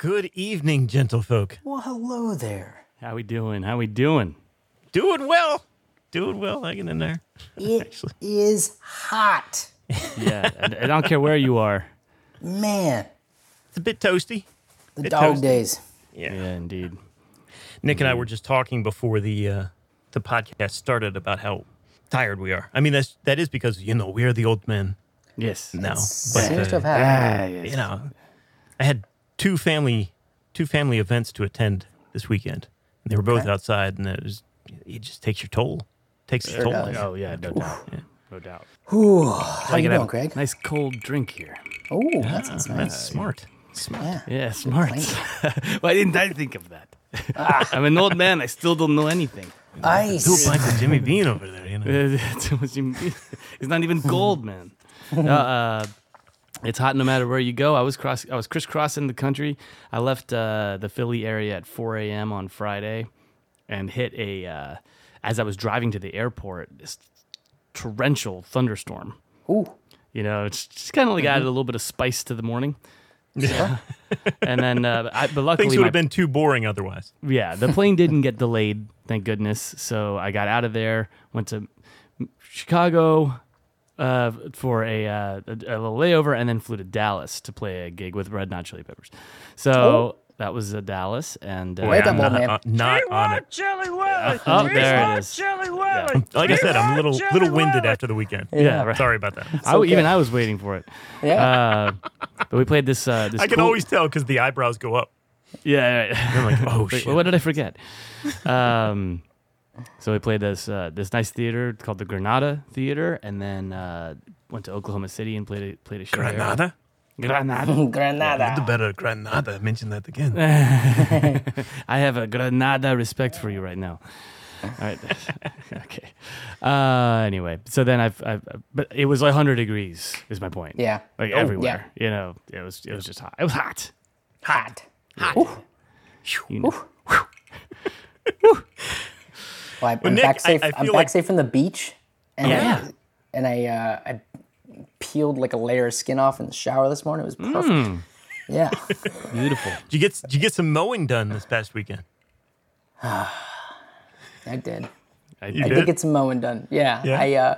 Good evening, gentlefolk. Well, hello there. How we doing? How we doing? Doing well. Doing well, hanging in there. It is hot. Yeah, I, I don't care where you are. Man, It's a bit toasty. the Bit dog toasty. days. Yeah. Yeah, indeed. Nick and I were just talking before the uh, the podcast started about how tired we are. I mean, that's that is because you know we are the old men Yes. now. Seems But to have uh, happened. Ah, yes. you know, I had two family two family events to attend this weekend. and They were both Okay. outside, and it was it just takes your toll. Takes its Sure toll. does. Oh yeah, no doubt. No doubt. Whew. How you doing, Craig? Nice cold drink here. Oh, that sounds That's nice. smart. Smart. Yeah. Yeah, smart. Why didn't I think of that? I'm an old man. I still don't know anything. Ice. Two pints of Jimmy Bean over there. You know. Too much in- it's not even gold, man. Uh, uh, it's hot no matter where you go. I was cross. I was crisscrossing the country. I left uh, the Philly area at 4 a.m. on Friday, and hit a. Uh, as I was driving to the airport, this torrential thunderstorm. Ooh. You know, it's just kind of like added a little bit of spice to the morning. Yeah, and then, uh, I, but luckily, Things would my have been too boring otherwise. yeah, the plane didn't get delayed, thank goodness. So I got out of there, went to Chicago uh, for a, uh, a, a little layover, and then flew to Dallas to play a gig with Red Hot Chili Peppers. So that was uh, Dallas, and uh, Wait, that not, man. uh, not on it. oh, there it is. Yeah. Like I said, I'm a little little winded after the weekend. Yeah, right. Sorry about that. I, okay. even I was waiting for it. Yeah. Uh, but we played this. Uh, this I can cool- always tell because the eyebrows go up. Yeah. yeah. I'm like, oh Wait, shit. what did I forget? Um, so we played this uh, this nice theater called the Granada Theater, and then uh, went to Oklahoma City and played a, played a show. there. Granada? Granada. Granada. The better Granada. Mention that again. I have a Granada respect for you right now. All right. okay. Uh, anyway, so then I've, I've, but it was like 100 degrees. Is my point. Yeah. Like Oh, everywhere. You know, it was it was just hot. It was hot. Hot. You know. Well, I, I'm Nick, back safe. I- I I'm back like- safe from the beach. And Yeah. I, and I, uh, I peeled like a layer of skin off in the shower this morning. It was perfect. Hmm. Yeah. Beautiful. Did you get did you get some mowing done this past weekend? I did. I, You I did? did get some mowing done. Yeah, Yeah? I uh,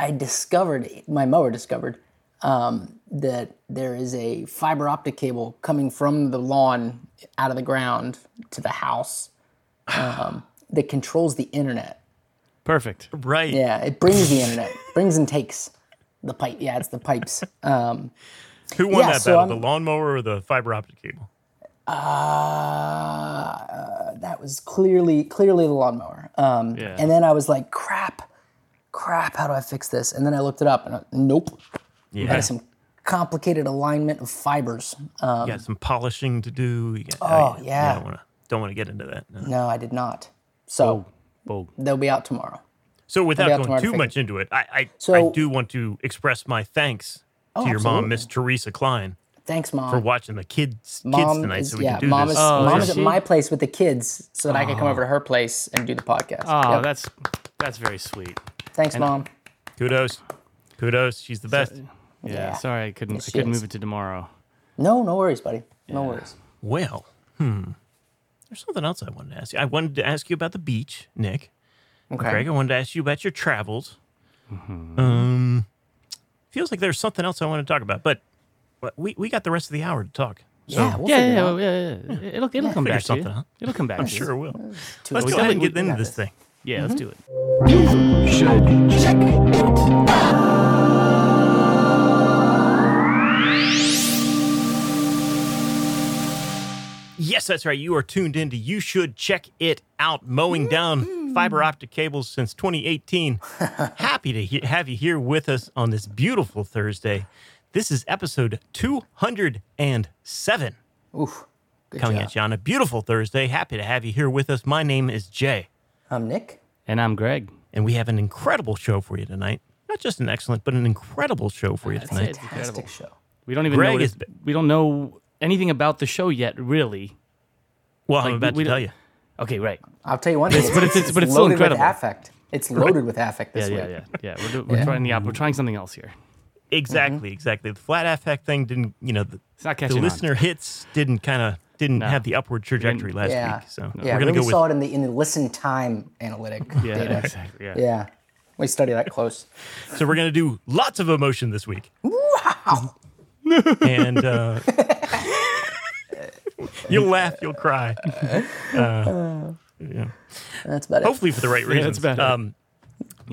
I discovered my mower discovered um, that there is a fiber optic cable coming from the lawn out of the ground to the house um, that controls the internet. Perfect. Right. Yeah, it brings the internet, brings and takes the pipe. Yeah, it's the pipes. Um, Who won Yeah, that so battle? I'm- The lawnmower or the fiber optic cable? uh, that was clearly clearly the lawnmower. Um, Yeah. And then I was like, crap, crap. How do I fix this? And then I looked it up, and I, nope. Yeah. That is some complicated alignment of fibers. Um, you got some polishing to do. You got, Oh, I- yeah. don't want to don't want to get into that. no. no, I did not. So Boom. they'll be out tomorrow. So without going tomorrow too fix much into it, I I, I do want to express my thanks Oh, to your mom. Miss Teresa Klein, Thanks, mom. for watching the kids kids mom tonight, is so we yeah, can do mom this. is Oh, mom is is at my place with the kids, so that I can come over to her place and do the podcast. Oh, Yep. that's that's very sweet. Thanks, mom. Kudos, kudos. She's the best. Yeah. Yeah. Sorry, I couldn't. Yes, I couldn't is. move it to tomorrow. No, no worries, buddy. No worries. Well, hmm. There's something else I wanted to ask you. I wanted to ask you about the beach, Nick. Okay. Greg, I wanted to ask you about your travels. Mm-hmm. Um, feels like there's something else I want to talk about, but but we, we got the rest of the hour to talk. So yeah, we'll Yeah, figure it yeah, out. yeah, yeah, yeah. It'll it'll come back to you. something out. It'll come back. I'm to sure it will. Two Let's go ahead and get into this this. thing. Yeah, let's do it. Yes, that's right. You are tuned into You Should Check It Out, mowing down mm-hmm. fiber optic cables since 2018. Happy to he- have you here with us on this beautiful Thursday. This is episode 207 Oof. Good coming job. at you on a beautiful Thursday. Happy to have you here with us. My name is Jay, I'm Nick. And I'm Greg. and we have an incredible show for you tonight. Not just an excellent, but an incredible show for you That's tonight. it. Fantastic Incredible. show. We don't even Greg know. What is- it- we don't know anything about the show yet, really. Well, I'm about we to don't- tell you. Okay, right. I'll tell you one thing. but it's- it's- but it's still loaded incredible. with affect. It's loaded with affect Yeah, this yeah, week. yeah, yeah. We're, do, we're Yeah. trying. Yeah, we're trying something else here. Exactly, exactly. The flat affect thing didn't, you know, the, It's not the catching on. listener hits didn't kind of didn't No. have the upward trajectory last Yeah. week. So yeah, we're gonna really go with saw it in the in the listen time analytic Yeah, data. exactly. Yeah. Yeah, we study that close. So we're gonna do lots of emotion this week. Wow. and uh, you'll laugh, you'll cry. Uh, yeah. That's about it. Hopefully for the right reasons. that's better. Um,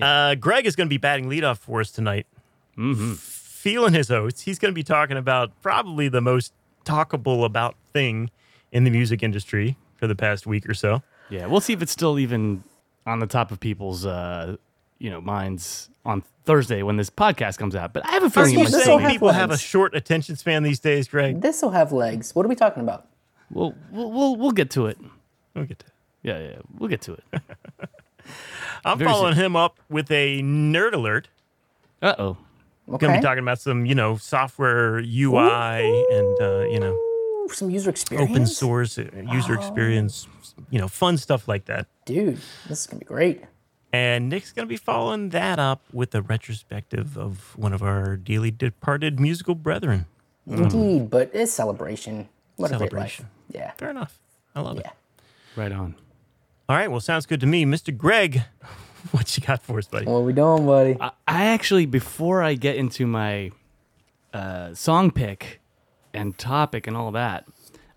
uh, Greg is going to be batting leadoff for us tonight. Mm-hmm. Feeling his oats. He's going to be talking about probably the most talkable about thing in the music industry for the past week or so. Yeah, we'll see if it's still even on the top of people's, uh, you know, minds on Thursday when this podcast comes out. But I have a feeling it you might this saying have people have a short attention span these days, Greg? This will have legs. What are we talking about? We'll, we'll we'll we'll get to it. We'll get to Yeah, yeah, we'll get to it. I'm Very following him up with a nerd alert. Uh oh. Going to be talking about some, you know, software UI and, uh, you know, some user experience. open source uh, user experience, you know, fun stuff like that. Dude, this is gonna be great. And Nick's going to be following that up with a retrospective of one of our dearly departed musical brethren. Indeed, but it's celebration. What a great life. Celebration. Yeah. Fair enough. I love Yeah. it. Right on. All right. Well, sounds good to me. Mr. Greg, what you got for us, buddy? What are we doing, buddy? I, I actually, before I get into my uh, song pick and topic and all that,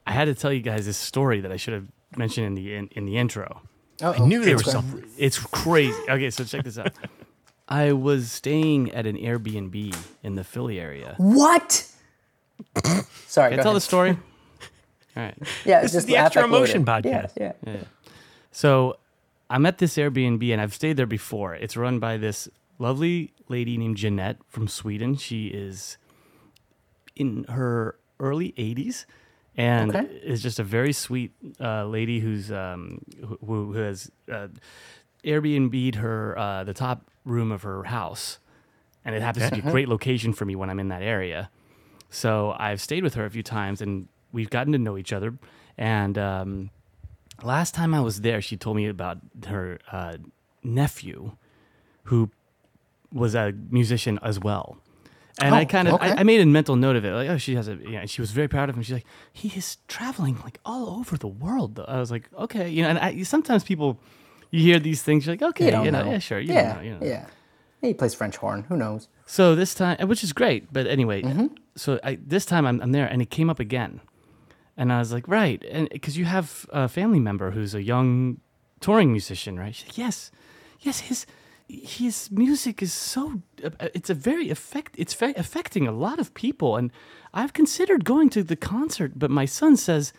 I had to tell you guys this story that I should have mentioned in the in, in the intro. Oh I knew there was something. It's crazy. Okay, so check this out. I was staying at an Airbnb in the Philly area. What? Sorry. Can go I tell the story? All right. Yeah, This it's is just the Extra affect loaded. Emotion podcast. Yeah, yeah. So I'm at this Airbnb and I've stayed there before. It's run by this lovely lady named Jeanette from Sweden. She is in her early 80s and Okay. is just a very sweet uh, lady who's um, who, who has uh, Airbnb'd her uh, the top room of her house, and it happens to be a great location for me when I'm in that area. So I've stayed with her a few times, and we've gotten to know each other. And um, last time I was there, she told me about her uh, nephew, who was a musician as well. And I Oh, kind of okay. I, I made a mental note of it. Like, oh, she has a yeah. She was very proud of him. She's like, he is traveling like all over the world. Though. I was like, okay, you know. And I, sometimes people, you hear these things, you're like, okay, You you know, know. yeah, sure, you yeah, know, you know. yeah. He plays French horn. Who knows? So this time, which is great, but anyway, Mm-hmm. so I, this time I'm, I'm there, and it came up again, and I was like, right, and because you have a family member who's a young touring musician, right? She's like, yes, yes, his his music is so uh, it's a very effect it's fe- affecting a lot of people, and I've considered going to the concert, but my son says.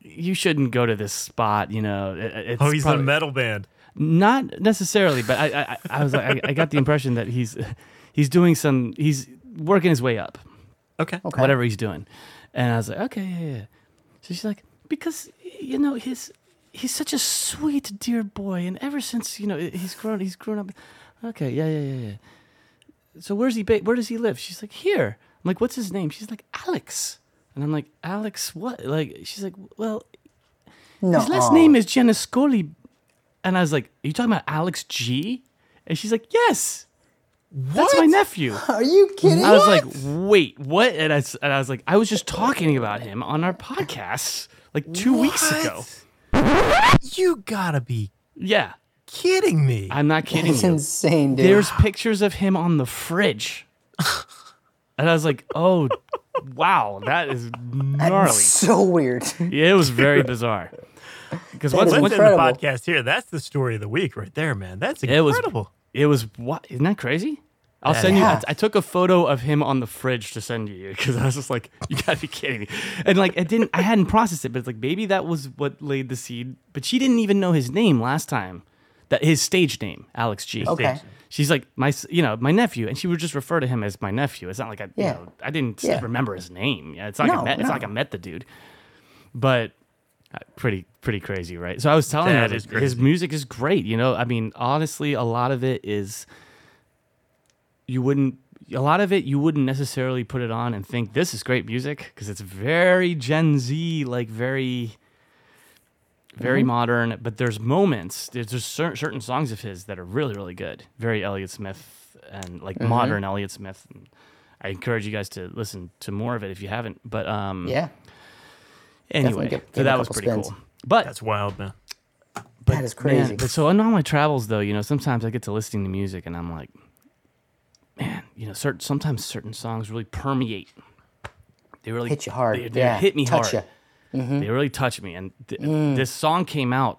You shouldn't go to this spot, you know. it- It's Oh, he's in a metal band. not necessarily, but I, I, I was like, I, I got the impression that he's, he's doing some, he's working his way up, Okay. Okay. whatever he's doing, and I was like, okay, yeah, yeah. So she's like, because you know his, he's such a sweet dear boy, and ever since you know he's grown, he's grown up. Okay, yeah, yeah, yeah, yeah. So where's he? Ba- where does he live? She's like, here. I'm like, what's his name? She's like, Alex, and I'm like, Alex, what? Like, she's like, well, No. his last name is Giannascoli. And I was like, Are you talking about Alex G? And she's like, Yes. That's my nephew. Are you kidding? Me? I was like, Wait, what? And I, s- and I was like, I was just talking about him on our podcast like two weeks ago. You gotta be Yeah. kidding me. I'm not kidding It's insane, dude. There's pictures of him on the fridge. and I was like, Oh, wow, that is gnarly. so weird. Yeah, it was very bizarre. Because once, once What's in the podcast here? That's the story of the week right there, man. That's It was incredible. It was what? Isn't that crazy? I'll That send you. I, Yeah. I took a photo of him on the fridge to send you because I was just like, "You gotta be kidding me!" And like, I didn't. I hadn't processed it, but it's like maybe that was what laid the seed. But she didn't even know his name last time. That his stage name, Alex G. Okay. She's like my, you know, my nephew, and she would just refer to him as my nephew. It's not like I, Yeah. you know, I didn't Yeah. remember his name. Yeah, it's not like I No, it's not like I met the dude. But Uh, pretty pretty crazy, right? So I was telling That his music is great. You know, I mean, honestly, a lot of it is you wouldn't a lot of it you wouldn't necessarily put it on and think this is great music because it's very Gen Z, like very very mm-hmm. modern. But there's moments. There's just certain certain songs of his that are really really good. Very Elliott Smith and like mm-hmm. modern Elliott Smith. And, I encourage you guys to listen to more of it if you haven't. But um, Yeah, anyway, give- so give a that was pretty spins. cool. But That's wild, man. that is crazy. Man, but so on all my travels, though, you know, sometimes I get to listening to music, and I'm like, man, you know, certain sometimes certain songs really permeate. They really Hit you hard. They, they yeah, hit me touch hard. you. They really touch me. And th- Mm. this song came out.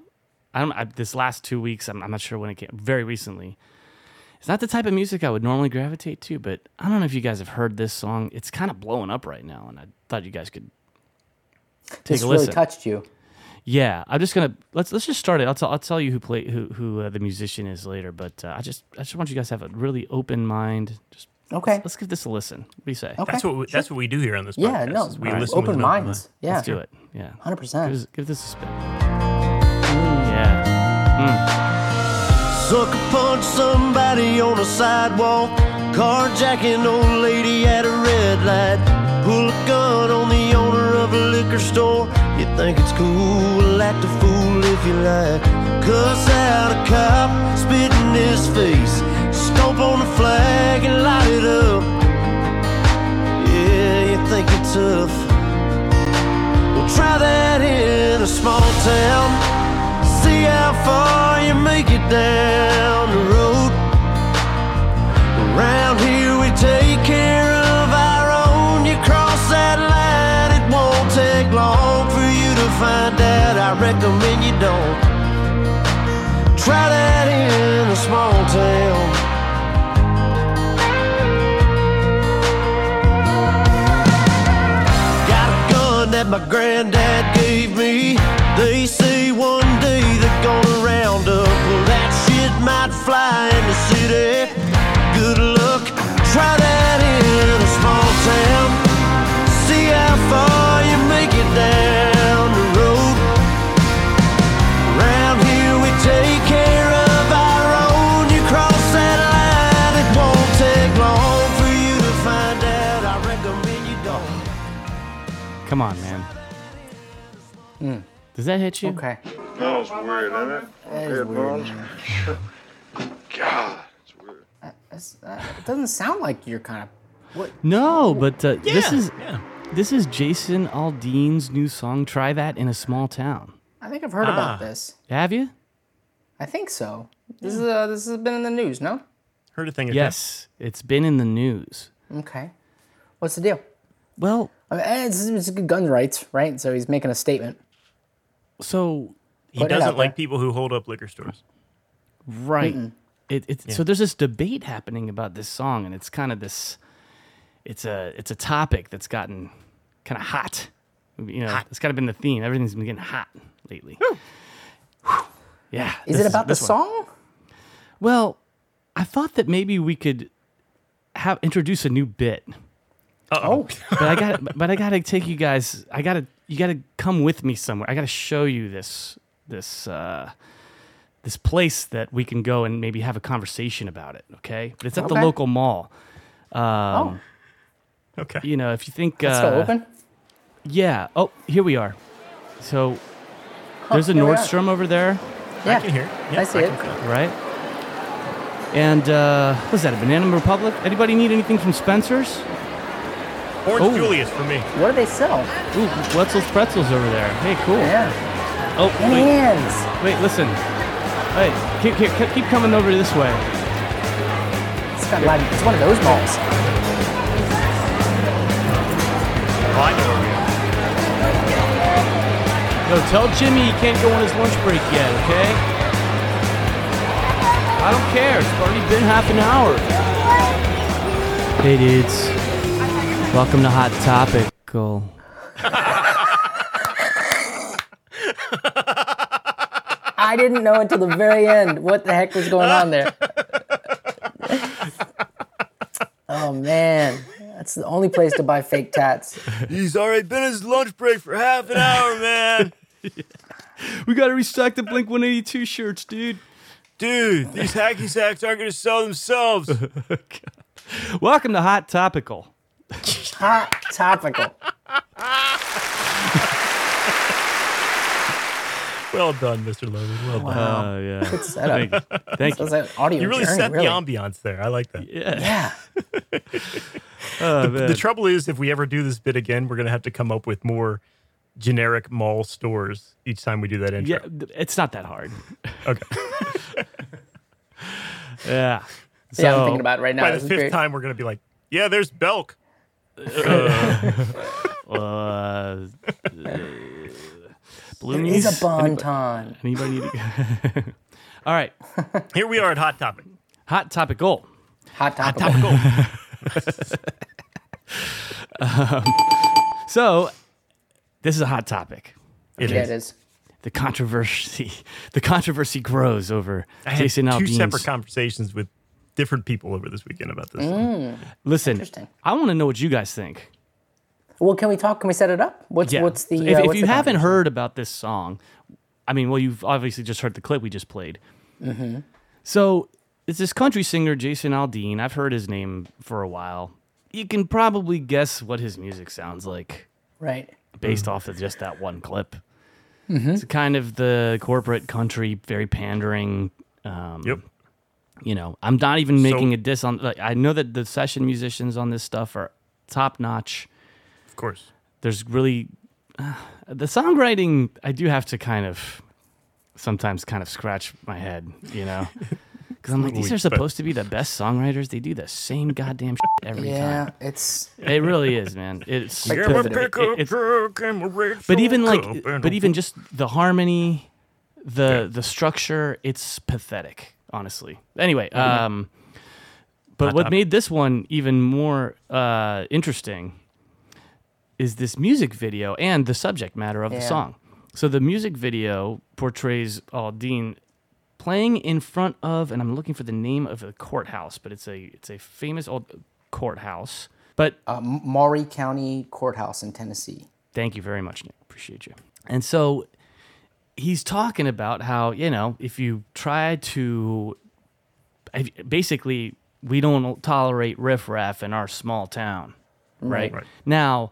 I don't. I, this last two weeks, I'm, I'm not sure when it came. Very recently. It's not the type of music I would normally gravitate to, but I don't know if you guys have heard this song. It's kind of blowing up right now, and I thought you guys could take This a really listen. touched you. Yeah, I'm just gonna let's let's just start it. I'll tell I'll tell you who play who who uh, the musician is later, but uh, I just I just want you guys to have a really open mind. Just Okay. let's, let's give this a listen. What do you say? Okay. That's what we, that's what we do here on this podcast. Yeah, no, is we right. listen open with an open minds. mind. Yeah, Let's do it. Yeah, hundred percent. this, give this a spin. Yeah, Sucker punch somebody on a sidewalk. Carjacking old lady at a red light. Pull a gun on the owner of a liquor store. You think it's cool, act a fool if you like. Cuss out a cop, spit in his face. Stomp on the flag and light it up. Yeah, you think you're tough. Well, try that in a small town. See how far you make it down the road. Around here I recommend you don't. Try that in a small town. Got a gun that my granddad gave me. They say one day they're gonna round up. Well, that shit might fly in the city. Good luck, try that in a small town. See how far you make it down come on, man. Does that hit you? Okay. That was weird, isn't it? That is weird. Headphones. God, it's weird. That's, uh, it doesn't sound like you're kind of. What? No, but uh, this is yeah. this is Jason Aldean's new song. Try that in a small town. I think I've heard Ah. about this. Have you? I think so. This is uh, this has been in the news, no? Heard a thing or two. Yes, it's been in the news. Okay. What's the deal? Well, I mean, eh, it's, it's gun rights, right? So he's making a statement. so He Put it doesn't out like there. people who hold up liquor stores. Right. It, it, So there's this debate happening about this song, and it's kind of this. It's a it's a topic that's gotten kind of hot. You know, it's kind of been the theme. Everything's been getting hot lately. Whew. Yeah. Is this it about the this one. song? Well, I thought that maybe we could have introduce a new bit, Oh, but I got but I got to take you guys. I got to you got to come with me somewhere. I got to show you this this uh, this place that we can go and maybe have a conversation about it. Okay, but it's at the local mall. oh, Okay. You know, if you think it's uh, still open. yeah. Oh, here we are. So there's a here we are. Nordstrom over there. Yeah, I can hear. Yeah, I see it. can right? And uh, what's that? A Banana Republic? Anybody need anything from Spencer's? Orange Oh. Julius for me. What do they sell? Ooh, Wetzel's Pretzels over there. Hey, cool. Yeah, Oh, wait, hands. wait, listen. Hey, keep, keep, keep coming over this way. It's got like it's one of those malls. Oh, I know where we are. Yo, tell Jimmy he can't go on his lunch break yet, okay? I don't care. It's already been half an hour. Hey, dudes. Welcome to Hot Topical. I didn't know until the very end what the heck was going on there. oh man, that's the only place to buy fake tats. He's already been his lunch break for half an hour, man. We gotta restock the Blink 182 shirts, dude. Dude, these hacky sacks aren't going to sell themselves. Welcome to Hot Topical. Hot topical. well done, Mr. Logan. Well done. Oh, yeah. Good setup. Thank you. That's an audio You really journey, set really. the ambiance there. I like that. Yeah. Yeah. Oh, the, the trouble is, if we ever do this bit again, we're gonna have to come up with more generic mall stores each time we do that intro. yeah, it's not that hard. Okay. Yeah. So, yeah, I'm thinking about it right now. By the fifth great. time, we're gonna be like, "Yeah, there's Belk." Uh, Blue uh, uh, It a bon ton. Anybody need to... All right. Here we are at Hot Topic. Hot topic goal. Hot topic. Topical. Um, so, this is a hot topic. It yeah, is. it is. The controversy, the controversy grows over I had Jason two Aldean's. separate conversations with different people over this weekend about this. Mm. Listen, I want to know what you guys think. Well, can we talk? Can we set it up? What's what's the? if, uh, if what's you the haven't heard about this song, I mean, well, you've obviously just heard the clip we just played. Mm-hmm. So it's this country singer, Jason Aldean. I've heard his name for a while. You can probably guess what his music sounds like right? based Mm-hmm. off of just that one clip. It's kind of the corporate country, very pandering. Um, Yep. You know, I'm not even making So- a diss on. Like, I know that the session musicians on this stuff are top notch. Of course. There's really uh, the songwriting. I do have to kind of sometimes kind of scratch my head, you know, because I'm like, these are supposed to be the best songwriters. They do the same goddamn shit every Yeah, time. it's It really is, man. It's Like it- my pivoting. pickup it- it's- truck and my red but even like but even just the harmony the the structure it's pathetic honestly anyway um but Hot what topic. made this one even more uh interesting is this music video and the subject matter of the Yeah. song so the music video portrays Aldean playing in front of and I'm looking for the name of the courthouse but it's a it's a famous old courthouse but uh, Maury County Courthouse in Tennessee. Thank you very much, Nick. Appreciate you. And so he's talking about how, you know, if you try to basically, we don't tolerate riffraff in our small town, right? Right. Now,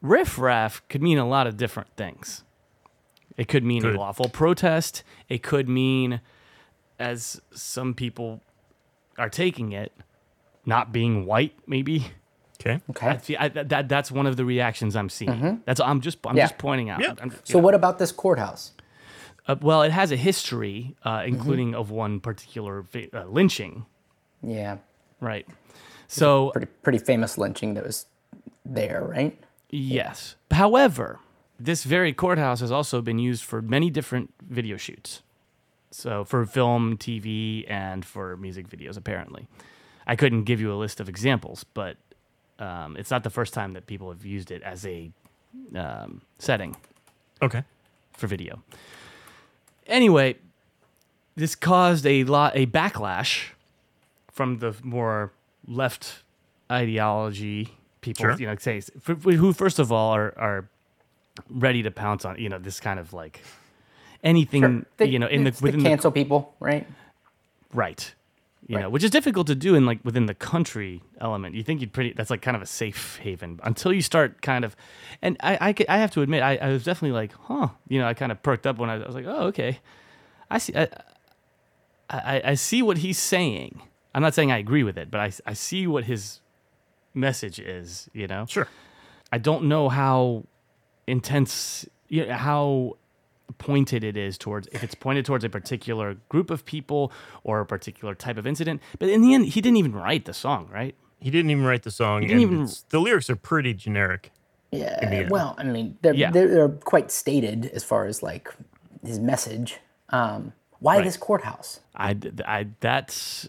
riffraff could mean a lot of different things. It could mean Could. a lawful protest. It could mean, as some people are taking it, not being white, maybe. Okay. I Okay. feel, I, that that's one of the reactions I'm seeing. That's I'm just I'm Yeah. just pointing out. Yeah. I'm- So what about this courthouse? uh, well, it has a history, uh, Mm-hmm. including of one particular vi- uh, lynching, Yeah, right? So pretty pretty famous lynching that was there, right? yes. However, this very courthouse has also been used for many different video shoots. So for film, TV, and for music videos, apparently. I couldn't give you a list of examples, but um, it's not the first time that people have used it as a um, setting. Okay. for video. Anyway, this caused a lot a backlash from the more left ideology people. Sure. You know, say who first of all are are ready to pounce on you know this kind of like anything They- you know in the it's within the the cancel people, right? right. You know, which is difficult to do in like within the country element. You think you'd pretty that's like kind of a safe haven until you start kind of, and I I, I have to admit I, I was definitely like huh you know I kind of perked up when I, I was like oh okay, I see I, I I see what he's saying. I'm not saying I agree with it, but I I see what his message is. You know, Sure. I don't know how intense, you know, how pointed it is towards if it's pointed towards a particular group of people or a particular type of incident. But in the end, he didn't even write the song, right? He didn't even write the song. didn't and even- the lyrics are pretty generic. Yeah. Well, I mean, they're, Yeah. they're they're quite stated as far as like his message. Um, why Right. this courthouse? I, I that's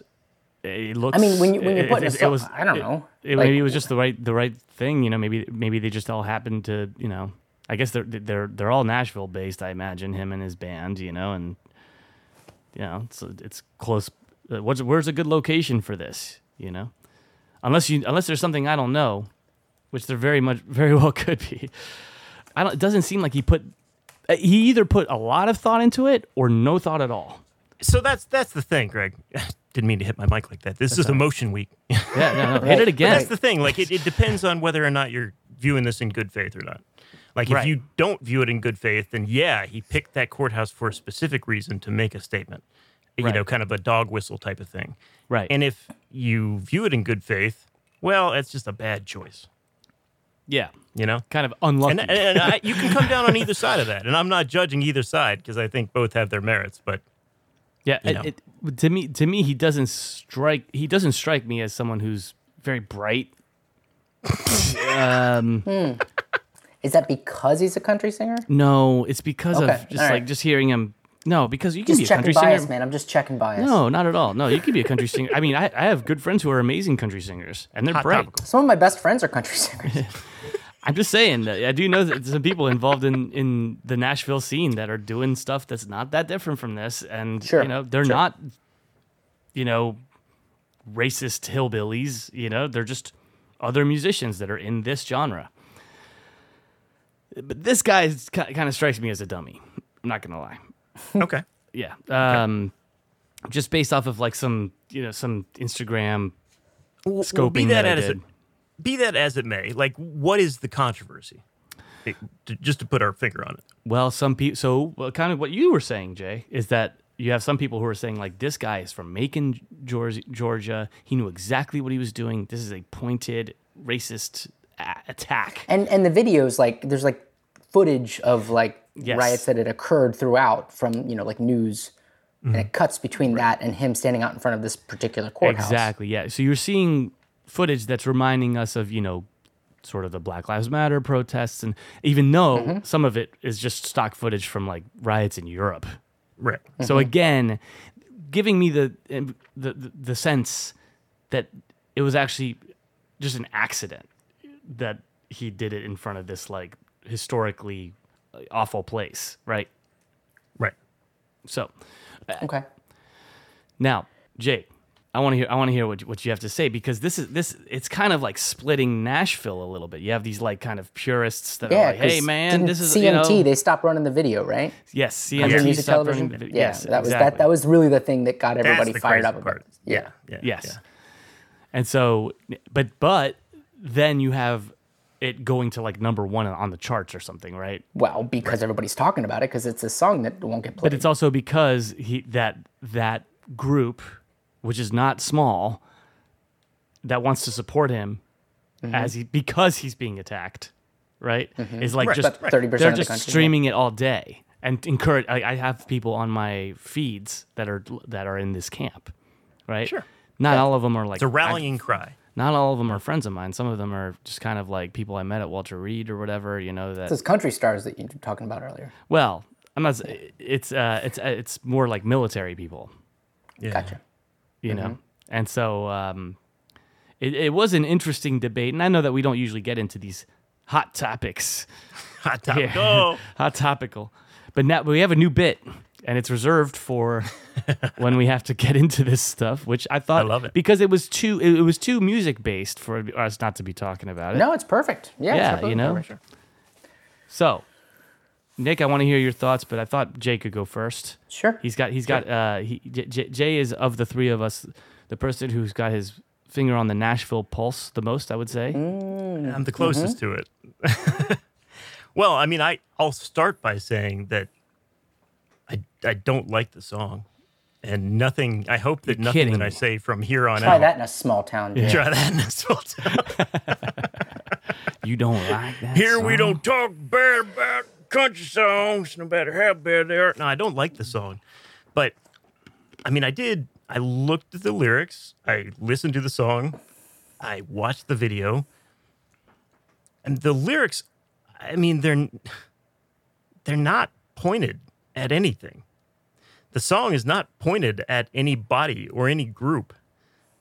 it looks. I mean, when you when you it- put in a it- it was- I don't it- know. It, Like, maybe it was just the right the right thing, you know. Maybe maybe they just all happened to, you know. I guess they're they're they're all Nashville based. I imagine him and his band, you know, and you know, it's it's close. uh, What's where's a good location for this, you know? Unless you unless there's something I don't know, which there very much very well could be. I don't. It doesn't seem like he put. uh, He either put a lot of thought into it or no thought at all. So that's that's the thing, Greg. Didn't mean to hit my mic like that. This is emotion week. Yeah, no, no, hit Right. it But again. that's the thing. Like it, it depends on whether or not you're viewing this in good faith or not. Like if you don't view it in good faith, then yeah, he picked that courthouse for a specific reason to make a statement. You Right. know, kind of a dog whistle type of thing. Right. And if you view it in good faith, well, it's just a bad choice. Yeah, You know. kind of unlucky. And, and I, you can come down on either side of that, and I'm not judging either side because I think both have their merits. But yeah, you it, know. it- to me, to me, he doesn't strike. He doesn't strike me as someone who's very bright. um, Is that because he's a country singer? no, it's because Okay, of just all like just hearing him. No, because you can Just be a checking country bias, singer. man. I'm just checking bias. No, not at all. No, you can be a country singer. I mean, I, I have good friends who are amazing country singers, and they're hot bright. topical. Some of my best friends are country singers. I'm just saying that I do know that some people involved in in the Nashville scene that are doing stuff that's not that different from this, and Sure, you know they're sure. not, you know, racist hillbillies. You know, they're just other musicians that are in this genre. But this guy kind of strikes me as a dummy. I'm not gonna lie. okay, Yeah. Um, just based off of like some you know some Instagram Well, scoping be that, that, I as did. it be that as it may, like what is the controversy? It- to- just to put our finger on it. Well, some people. So, well, kind of what you were saying, Jay, is that you have some people who are saying like, this guy is from Macon, Georgia. Georgia. He knew exactly what he was doing. This is a pointed racist a- attack. and and the videos like there's like footage of like Yes. riots that had occurred throughout from you know like news and it cuts between that and him standing out in front of this particular courthouse Exactly. Yeah. So you're seeing footage that's reminding us of you know, sort of the Black Lives Matter protests, and even though Mm-hmm. some of it is just stock footage from like riots in Europe. Right. So again, giving me the, the the the sense that it was actually just an accident that he did it in front of this like historically uh, awful place, right? Right. So okay now, Jake, I want to hear I want to hear what you- what you have to say because this is this it's kind of like splitting Nashville a little bit. You have these like kind of purists that yeah are like, "Hey man, this is cmt you know, they stopped running the video right yes, Country CMT music stopped television running the- yeah yes, that was exactly. that that was really the thing that got That's everybody the fired crazy up about part. it yeah Yeah. Yes. yeah. And so, but but then you have it going to like number one on the charts or something, right? well because everybody's talking about it because it's a song that won't get played. But it's also because he that that group, which is not small, that wants to support him mm-hmm. as he because he's being attacked, right? Mm-hmm. Is like Right, just 30% they're of the just country, yeah. streaming it all day and encourage. I, I have people on my feeds that are that are in this camp, right? Sure. Not all of them are like It's a rallying cry. Not all of them are friends of mine. Some of them are just kind of like people I met at Walter Reed or whatever. You know that. those country stars that you were talking about earlier Well, I'm not. It's uh, it's uh, it's more like military people, Yeah. gotcha you know. And so um, it it was an interesting debate, and I know that we don't usually get into these hot topics, Hot topic. Yeah. Oh, hot topical, but now we have a new bit. And it's reserved for when we have to get into this stuff, which I thought I love it. because it was too it, it was too music based for us not to be talking about it. no it's perfect yeah Yeah, perfect, you know? perfect. So, Nick, I want to hear your thoughts, but I thought Jay could go first. sure He's got he's got uh he J- J- Jay is of the three of us the person who's got his finger on the Nashville pulse the most, I would say. I'm the closest to it. well, I mean, I I'll start by saying that I I don't like the song, and nothing. I hope that You're nothing kidding that I say from here on try out. that in a small town Jay. Try that in a small town. You don't like that? Here we don't talk bad about country songs, no matter how bad they are. No, I don't like the song, but I mean, I did. I looked at the lyrics. I listened to the song. I watched the video, and the lyrics. I mean, they're they're not pointed at anything. The song is not pointed at anybody or any group.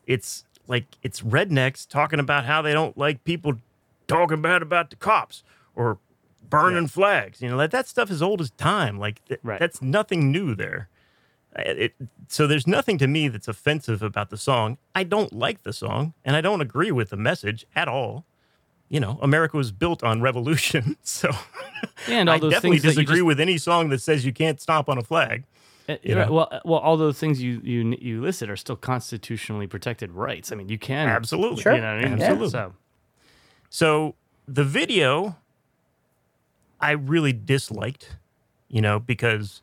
It's like it's rednecks talking about how they don't like people talking bad about the cops or burning flags. You know, that, that stuff is old as time. Like th- Right. that's nothing new there. It, so there's nothing to me that's offensive about the song. I don't like the song, and I don't agree with the message at all. You know, America was built on revolution, so Yeah, and all I those definitely things disagree just- with any song that says you can't stomp on a flag. Uh, you right, know? Well, uh, well, all those things you you you listed are still constitutionally protected rights. I mean, you can Absolutely, Sure. You know what I mean? Absolutely. So, So the video, I really disliked, you know, because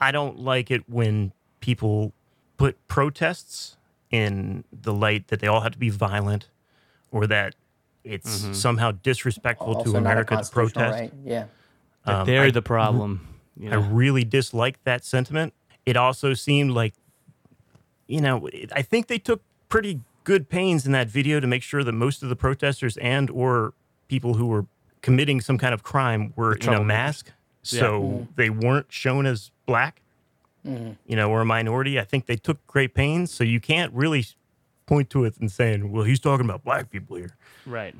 I don't like it when people put protests in the light that they all have to be violent or that it's mm-hmm. somehow disrespectful Also to not America to protest. right. Yeah. That um, they're the problem. You I really disliked that sentiment. It also seemed like, you know, I think they took pretty good pains in that video to make sure that most of the protesters and or people who were committing some kind of crime were in a troublemakers. mask, so mm-hmm. they weren't shown as black, mm-hmm. you know, or a minority. I think they took great pains, so you can't really point to it and saying, "Well, he's talking about black people here." right.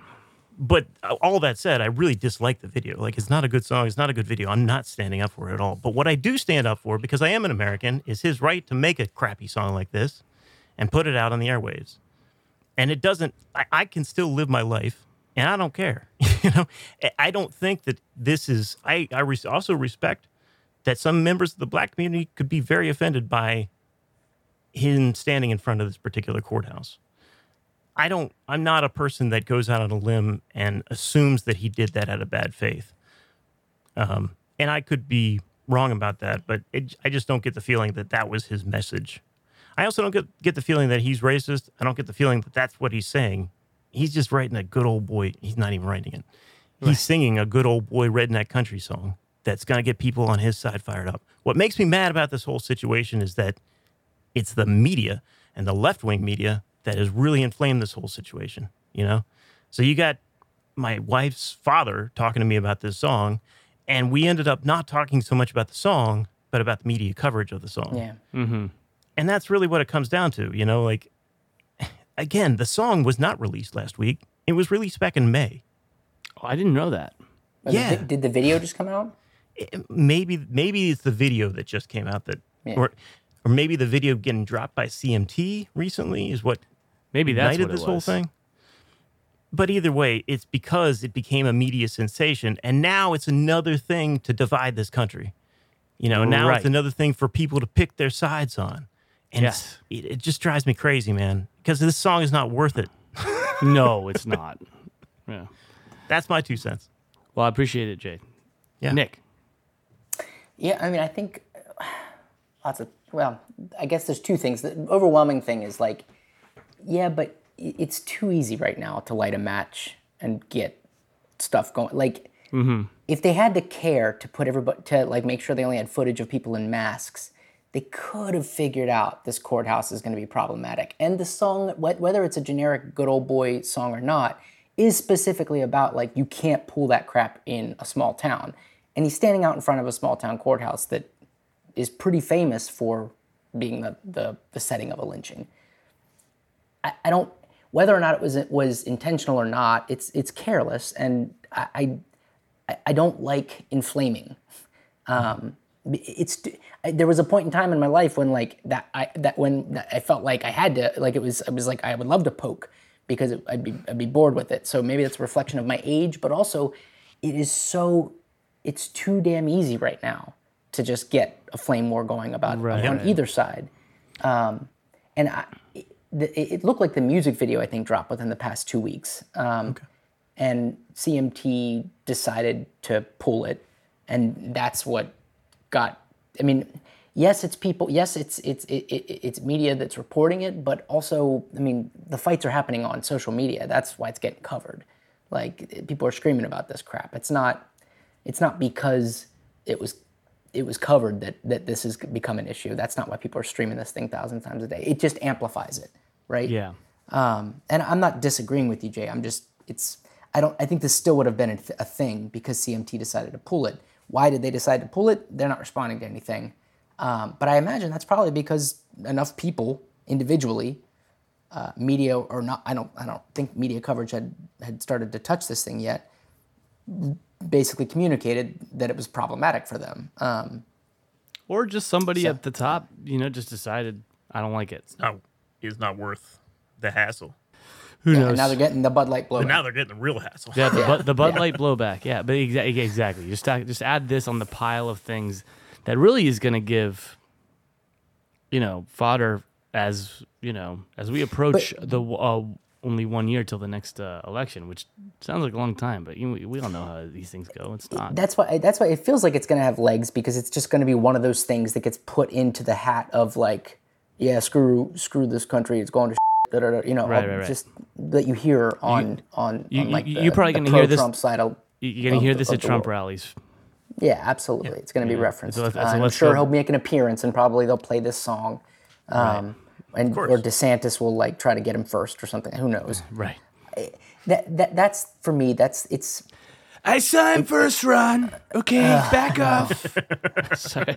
but uh, all that said, I really dislike the video. Like, it's not a good song. It's not a good video. I'm not standing up for it at all. But what I do stand up for, because I am an American, is his right to make a crappy song like this and put it out on the airwaves. And it doesn't, I, I can still live my life and I don't care. you know, I- don't think that this is, I, I also respect that some members of the black community could be very offended by him standing in front of this particular courthouse. I don't. I'm not a person that goes out on a limb and assumes that he did that out of bad faith. Um, and I could be wrong about that, but it, I just don't get the feeling that that was his message. I also don't get get the feeling that he's racist. I don't get the feeling that that's what he's saying. He's just writing a good old boy. He's not even writing it. He's singing a good old boy redneck country song that's going to get people on his side fired up. What makes me mad about this whole situation is that it's the media and the left wing media that has really inflamed this whole situation, you know? So you got my wife's father talking to me about this song, and we ended up not talking so much about the song, but about the media coverage of the song. Yeah. Mm-hmm. And that's really what it comes down to, you know? Like, again, the song was not released last week, it was released back in May. Oh, I didn't know that. Was Yeah. vi- did the video just come out? It- maybe maybe it's the video that just came out that Yeah. or or maybe the video getting dropped by CMT recently is what Maybe that's ignited what this whole thing. But either way, it's because it became a media sensation, and now it's another thing to divide this country. You know, now Right. it's another thing for people to pick their sides on, and Yes. it, it just drives me crazy, man. Because this song is not worth it. No, it's not. Yeah. That's my two cents. Well, I appreciate it, Jay. Yeah. Nick. Yeah, I mean, I think lots of. Well, I guess there's two things. The overwhelming thing is like, yeah, but it's too easy right now to light a match and get stuff going. Like, mm-hmm. if they had the care to put everybody to like make sure they only had footage of people in masks, they could have figured out this courthouse is going to be problematic. And the song, wh- whether it's a generic good old boy song or not, is specifically about like you can't pull that crap in a small town. And he's standing out in front of a small town courthouse that is pretty famous for being the, the, the setting of a lynching. I, I don't whether or not it was it was intentional or not. It's it's careless, and I I, I don't like inflaming. Um, it's I, there was a point in time in my life when like that I that when I felt like I had to like it was I was like I would love to poke because it, I'd be I'd be bored with it. So maybe that's a reflection of my age, but also it is so it's too damn easy right now to just get a flame war going about Right. on either side. Um, and I, it, it looked like the music video I think dropped within the past two weeks. Um, And CMT decided to pull it, and that's what got. I mean, yes, it's people. Yes, it's it's it, it, it's media that's reporting it, but also, I mean, the fights are happening on social media. That's why it's getting covered. Like people are screaming about this crap. It's not. It's not because it was it was covered that that this has become an issue. That's not why people are streaming this thing thousands of times a day. It just amplifies it, right? Yeah. Um, and I'm not disagreeing with you, Jay. I'm just it's I don't I think this still would have been a, th- a thing because CMT decided to pull it. Why did they decide to pull it? They're not responding to anything. Um, but I imagine that's probably because enough people individually, uh, media or not. I don't I don't think media coverage had had started to touch this thing yet. Basically communicated that it was problematic for them. Um, Or just somebody at the top, you know, just decided I don't like it. No, is not worth the hassle. Who and knows? now they're getting the Bud Light blow. But now they're getting the real hassle. Yeah, the, Bud, the Bud Light blowback. Yeah, but exa- exactly. Just add, just add this on the pile of things that really is going to give, you know, fodder as you know as we approach the uh, only one year till the next uh, election, which sounds like a long time, but you know, we, we all know how these things go. It's not. That's why. That's why it feels like it's going to have legs because it's just going to be one of those things that gets put into the hat of like, yeah, screw, screw this country. It's going to. da, da, da, you know, Right, right, right. just that you hear on on, you- on like you- the, you're probably gonna hear this- pro-Trump side. Of, You- You're gonna hear this at Trump rallies. Yeah, absolutely. It's going to be referenced. So let's- so I'm sure go- he'll make an appearance, and probably they'll play this song. Um, and or. DeSantis will like try to get him first or something. Who knows? Right. Eh, that, that that's for me. That's it's I saw him first run. Okay, back off. Sorry.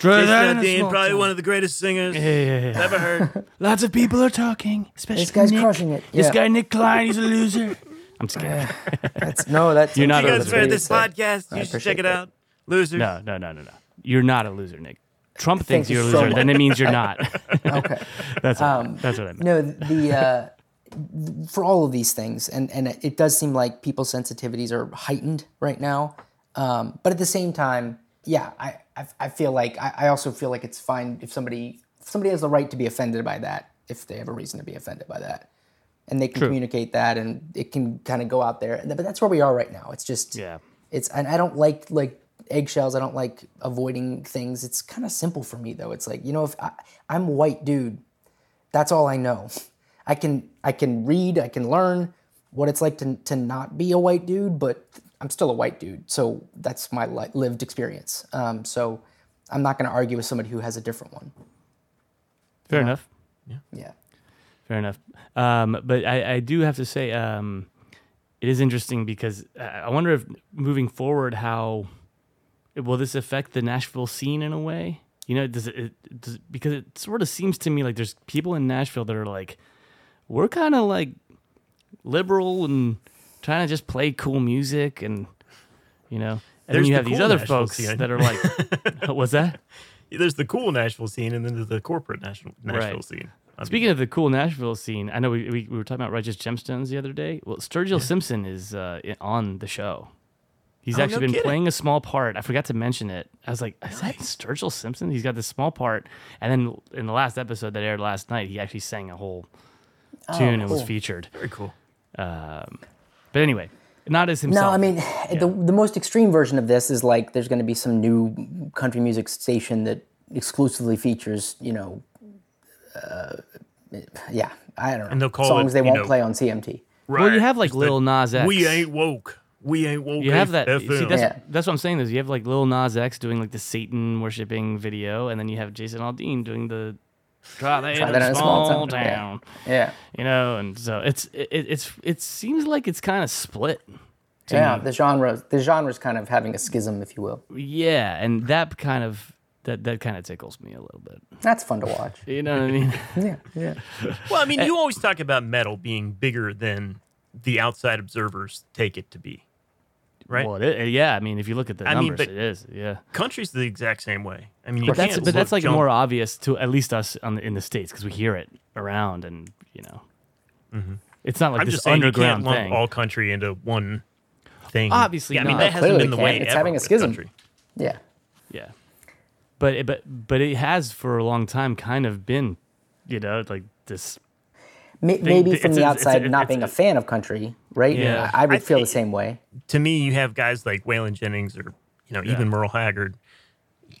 Try that Dean, probably town. one of the greatest singers Yeah, yeah, yeah. ever heard. Lots of people are talking, especially this guy's Nick. crushing it. This guy Nick Klein, he's a loser. I'm just kidding. That's no. That's You're not you a guys loser. heard this podcast? You should check it that. out. Loser. No, no, no, no, no. You're not a loser, Nick. Trump thinks you you're a loser, much. then it means you're not. okay. that's what, that's what I meant. No, the uh, for all of these things, and and it does seem like people's sensitivities are heightened right now. Um, but at the same time, yeah, I I, I feel like I, I also feel like it's fine if somebody if somebody has the right to be offended by that if they have a reason to be offended by that, and they can True. communicate that, and it can kind of go out there. And- But that's where we are right now. It's just Yeah. it's and I don't like like eggshells. I don't like avoiding things. It's kind of simple for me though. It's like you know if I, I'm a white dude, that's all I know. I can I can read. I can learn what it's like to to not be a white dude, but I'm still a white dude. So that's my li- lived experience. Um, so I'm not going to argue with somebody who has a different one. Fair enough. Yeah. Yeah. Fair enough. Um, but I, I do have to say, um, it is interesting because I I wonder if moving forward, how will this affect the Nashville scene in a way? You know, does it, it does, because it sort of seems to me like there's people in Nashville that are like, we're kind of like liberal and trying to just play cool music and, you know, and There's then you the have these other Nashville folks scene. that are like, what's that? There's the cool Nashville scene, and then there's the corporate Nashville, Nashville Right. scene. Speaking of the cool Nashville scene, I know we, we, we were talking about Righteous Gemstones the other day. Well, Sturgill Simpson is uh, on the show. He's Oh, actually no been kidding. playing a small part. I forgot to mention it. I was like, is that Sturgill Simpson? He's got this small part. And then in the last episode that aired last night, he actually sang a whole tune and was featured. very cool. But anyway, not as himself. No, I mean the the most extreme version of this is like there's going to be some new country music station that exclusively features you know, uh, yeah, I don't know, And they'll call songs it, they won't know, play on CMT. Right. well, you have like Lil the, Nas X. We ain't woke. We ain't woke. You have that. you See, that's, Yeah. that's what I'm saying. Is you have like Lil Nas X doing like the Satan worshiping video, and then you have Jason Aldean doing the try that, Try in, that a small, town. Yeah. town. Yeah, You know, and so it's it, it's it seems like it's kind of split. yeah. me. The genre, the genre's kind of having a schism, if you will. Yeah, and that kind of that that kind of tickles me a little bit. That's fun to watch. You know what I mean? Yeah, yeah. Well, I mean, eh. you always talk about metal being bigger than the outside observers take it to be, right? Well, it, yeah. I mean, if you look at the I mean, numbers, but- it is. Yeah. Country's the exact same way. I mean, you But that's can't but that's like jump- more obvious to at least us on the, in the states because we hear it around, and you know, mm-hmm. it's not like I'm this just saying you underground can't lump thing. all country into one thing. Obviously yeah, I mean not. that hasn't been the can't. way It's ever having a schism. country. Yeah. Yeah, but it, but but it has for a long time kind of been, you know, like this. Maybe it's from a- the it's a- outside, it's not a- being a fan of country, right? Yeah. I, I would I feel the same way. To me, you have guys like Waylon Jennings or you know even Merle Haggard,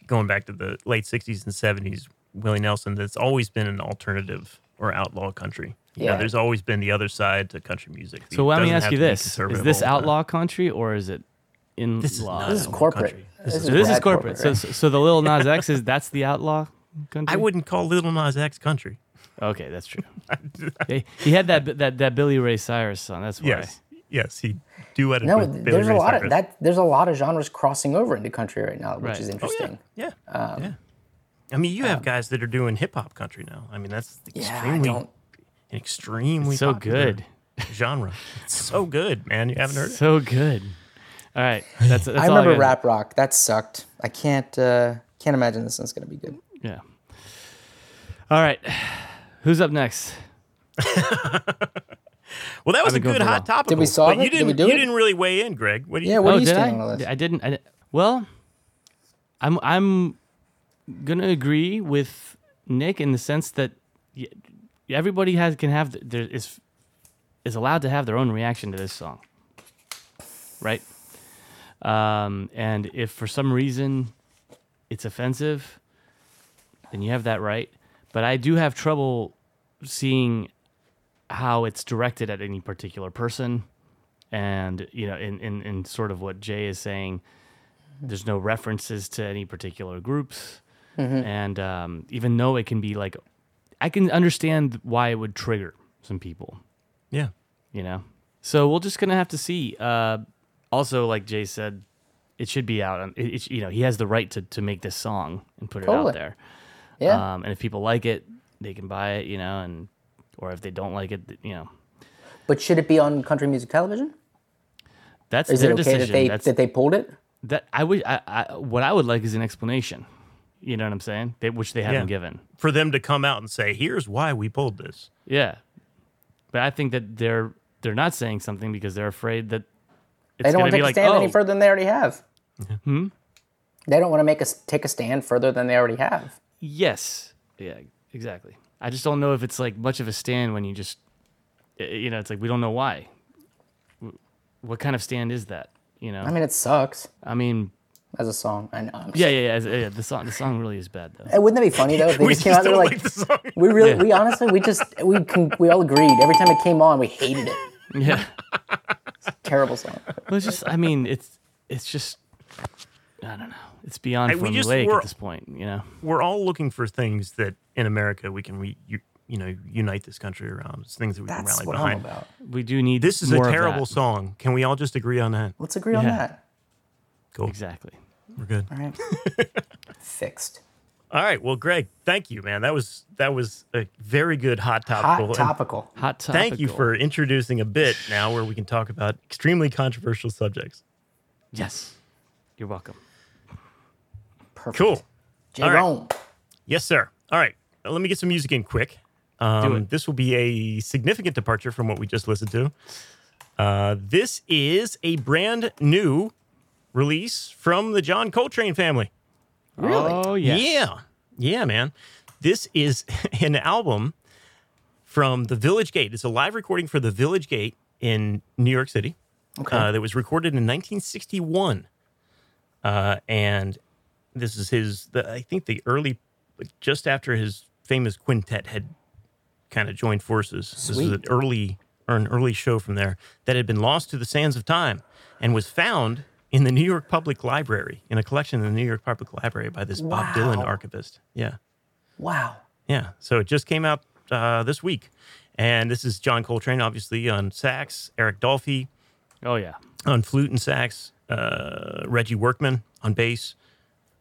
going back to the late '60s and '70s. Willie Nelson. That's always been an alternative or outlaw country. You know, Yeah. there's always been the other side to country music. So let me ask you this: Is this all the time. outlaw country or is it in This is law? This is corporate. country. This, So this is rad corporate. So, right? so so the Lil Nas X is that's the outlaw country. I wouldn't call Little Nas X country. Okay, that's true. he, he had that that that Billy Ray Cyrus song. That's why. Yes, yes, he duetted no, with Billy there's a Ray lot of that. There's a lot of genres crossing over into country right now, which Right. is Oh, yeah. interesting. Yeah, Um, yeah. I mean, you have guys that are doing hip hop country now. I mean, that's extremely, don't. an extremely So good. genre. It's so good, man. You haven't heard it? So good. All right, that's, that's I remember got. rap rock. That sucked. I can't uh, can't imagine this one's gonna be good. Yeah. All right, who's up next? Well, that was a good hot topic. Did we solve but you it? Did didn't. we do you it? didn't really weigh in, Greg. What do you? Yeah, what oh, are you did I? standing on this? I didn't. I, didn't- well, I'm I'm gonna agree with Nick in the sense that everybody has can have th- there is is allowed to have their own reaction to this song, right? Um, and if for some reason it's offensive, then you have that right. But I do have trouble seeing how it's directed at any particular person, and you know, in in, in sort of what Jay is saying, there's no references to any particular groups, and um, even though it can be like, I can understand why it would trigger some people Yeah. you know. So we're just gonna have to see. Uh, also, like Jay said, it should be out. On, it, it, you know, he has the right to, to make this song and put it Totally. out there. Yeah. Um, and if people like it, they can buy it. You know, and or if they don't like it, you know, but should it be on country music television? that's Is their it okay decision. that they that's that they pulled it? that I would. I, I, what I would like is an explanation. You know what I'm saying? They, which they haven't Yeah. given. For them to come out and say, here's why we pulled this. Yeah, but I think that they're they're not saying something because they're afraid that it's They don't gonna want to be take a like, stand oh, any further than they already have. Hmm? They don't want to make us take a stand further than they already have. Yes. Yeah, exactly. I just don't know if it's like much of a stand when you just, you know, it's like we don't know why. What kind of stand is that? You know, I mean, it sucks I mean, as a song. I know. I'm yeah, yeah, yeah, as- yeah. The song, the song really is bad though. Wouldn't that be funny though? If they We just came out just and they were don't like, like we really, Yeah. we honestly, we just, we can, we all agreed. Every time it came on, we hated it. Yeah, Terrible song. well, it's just, I mean, it's, it's just, I don't know. It's beyond Hey, we just formulaic at this point. You know, We're all looking for things that in America we can, re, you, you know, unite this country around. It's things that we can That's rally what behind. I'm about. we do need This is a more of terrible song. Can we all just agree on that? Let's agree on that. Cool. Exactly. We're good. All right. Fixed. All right. Well, Greg, thank you, man. That was that was a very good hot topical. Hot and topical. Hot topic. Thank you for introducing a bit now where we can talk about extremely controversial subjects. Yes, you're welcome. Perfect. Cool. All right. Jerome. Yes, sir. All right. Now, let me get some music in quick. Um, it. This will be a significant departure from what we just listened to. Uh, this is a brand new release from the John Coltrane family. Really? Oh yes. Yeah. Yeah, man. This is an album from the Village Gate. It's a live recording for the Village Gate in New York City. Okay. Uh, that was recorded in 1961. Uh, and this is his, the, I think the early, just after his famous quintet had kind of joined forces. This is an early, or an early show from there that had been lost to the sands of time and was found in the New York Public Library, in a collection in the New York Public Library by this Bob Dylan archivist. Yeah. wow. Yeah. So it just came out uh, this week. And this is John Coltrane, obviously, on sax, Eric Dolphy Oh yeah. on flute and sax, uh, Reggie Workman on bass,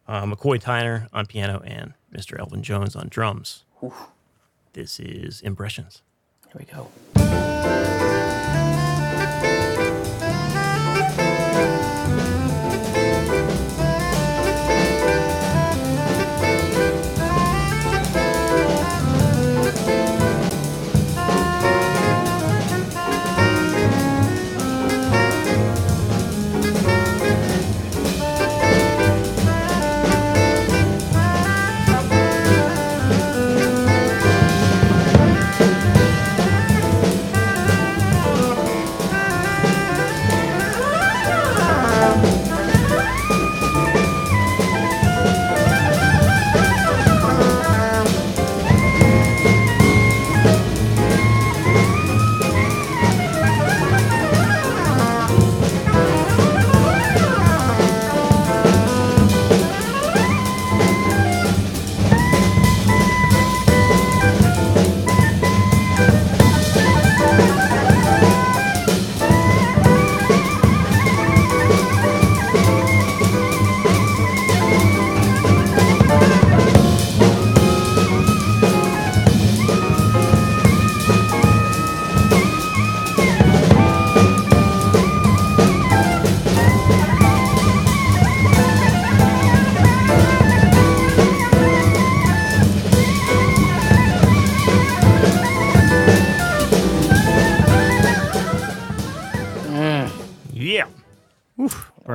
uh, McCoy Tyner on piano, and Mr. Elvin Jones on drums. This is Impressions. Here we go.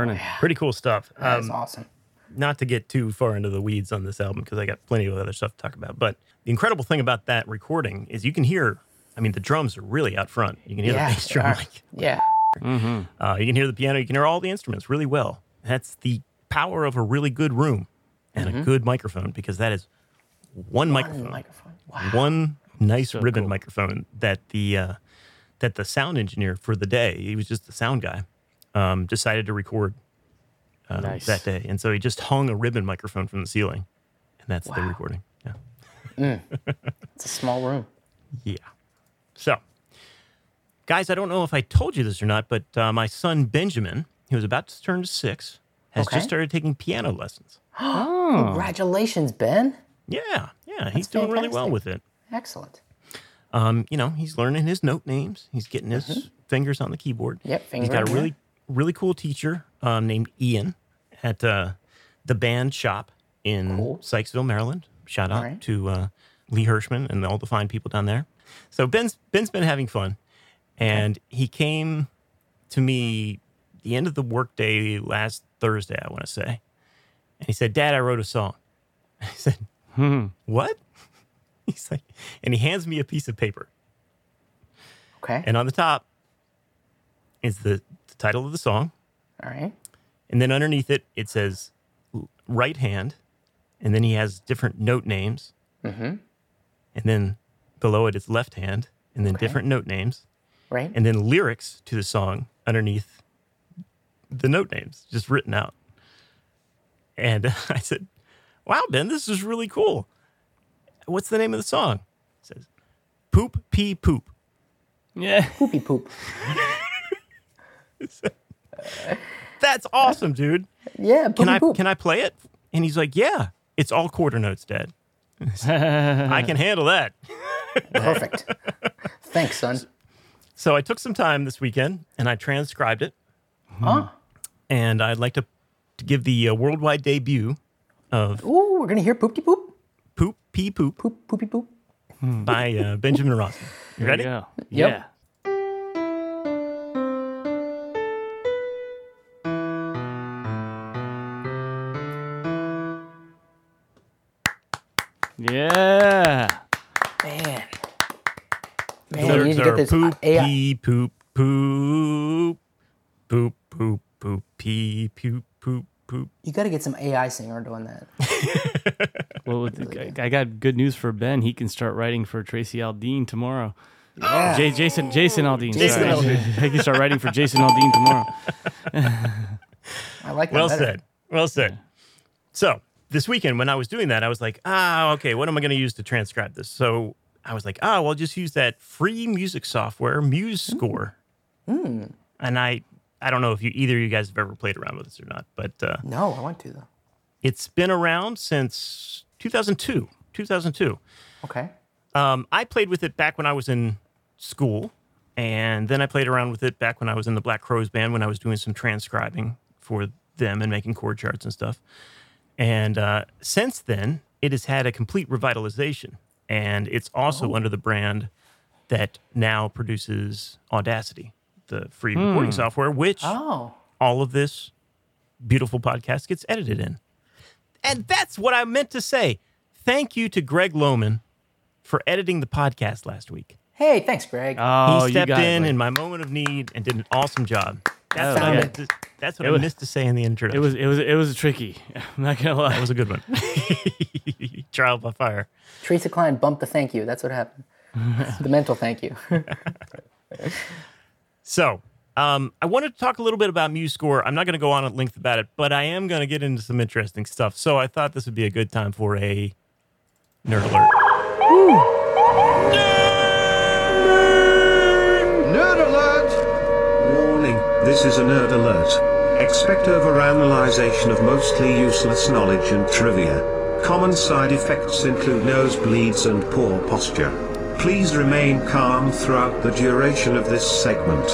Burning. Pretty cool stuff. That's Um, awesome. not to get too far into the weeds on this album because I got plenty of other stuff to talk about. But the incredible thing about that recording is you can hear, I mean, the drums are really out front. You can hear Yeah, the bass drum. Like, Yeah. uh, you can hear the piano. You can hear all the instruments really well. That's the power of a really good room and a good microphone because that is one microphone. Microphone. Wow. One nice So ribbon cool. microphone that the uh, that the sound engineer for the day, he was just the sound guy, um, decided to record uh, Nice. that day, and so he just hung a ribbon microphone from the ceiling, and that's the recording. Yeah, It's a small room. yeah. So, guys, I don't know if I told you this or not, but uh, my son Benjamin, he was about to turn six, has Okay. just started taking piano lessons. Oh, congratulations, Ben. Yeah, yeah, he's doing really well with it. Excellent. Um, you know, he's learning his note names. He's getting his fingers on the keyboard. Mm-hmm. Yep, He's got a really, really cool teacher um, named Ian at uh, the band shop in Cool. Sykesville, Maryland. Shout out right. to uh, Lee Hirschman and all the fine people down there. So Ben's Ben's been having fun, and he came to me the end of the workday last Thursday, I want to say, and he said, "Dad, I wrote a song." I said, hmm. "What?" He's like, and he hands me a piece of paper. Okay. And on the top is the title of the song. All right. And then underneath it, it says right hand. And then he has different note names. Mm-hmm. And then below it is left hand. And then different note names. Right. And then lyrics to the song underneath the note names, just written out. And I said, Wow, Ben, this is really cool. What's the name of the song? It says, Poop Pee Poop. Yeah. Poopy poop. That's awesome, dude. Yeah. Poopy Can I poop. can I play it? And he's like, Yeah, it's all quarter notes, Dad. I can handle that. Perfect. Thanks, son. So I took some time this weekend and I transcribed it. Huh? And I'd like to, to give the uh, worldwide debut of Ooh, we're gonna hear poopy poop. Poop Pee Poop Poop poopy poop. by uh, Benjamin Rossman. You ready? Yeah. Yep. Yeah. Man. The Man, you need lyrics to are get this poop AI. pee poop poop poop poop poop pee poop poop poop. You got to get some AI singer doing that. Well, with, I, I got good news for Ben. He can start writing for Tracy Aldean tomorrow. Yeah. J- Jason Jason Aldean. Jason sorry. Aldean. he can start writing for Jason Aldean tomorrow. I like that. Well better. said. Well said. So this weekend when I was doing that, I was like, ah, okay, what am I going to use to transcribe this? So I was like, ah, well, just use that free music software, MuseScore. And I, I don't know if you either of you guys have ever played around with this or not, but uh, No, I want to though. it's been around since 2002. 2002. Okay. Um, I played with it back when I was in school, and then I played around with it back when I was in the Black Crowes band when I was doing some transcribing for them and making chord charts and stuff. And uh, since then, it has had a complete revitalization, and it's also under the brand that now produces Audacity, the free recording software, which Oh. all of this beautiful podcast gets edited in. And that's what I meant to say. Thank you to Greg Lohman for editing the podcast last week. Hey, thanks, Greg. Oh, he you stepped got in it. in my moment of need and did an awesome job. That's Oh, what, I, yeah. that's what It I was- missed to say in the introduction. It was it was it was tricky. I'm not gonna lie. that was a good one. Trial by fire. Teresa Klein bumped the thank you. That's what happened. the mental thank you. So, um, I wanted to talk a little bit about MuseScore. I'm not going to go on at length about it, but I am going to get into some interesting stuff. So, I thought this would be a good time for a nerd alert. Nerd alert! Warning, this is a nerd alert. Expect overanalyzation of mostly useless knowledge and trivia. Common side effects include nosebleeds and poor posture. Please remain calm throughout the duration of this segment.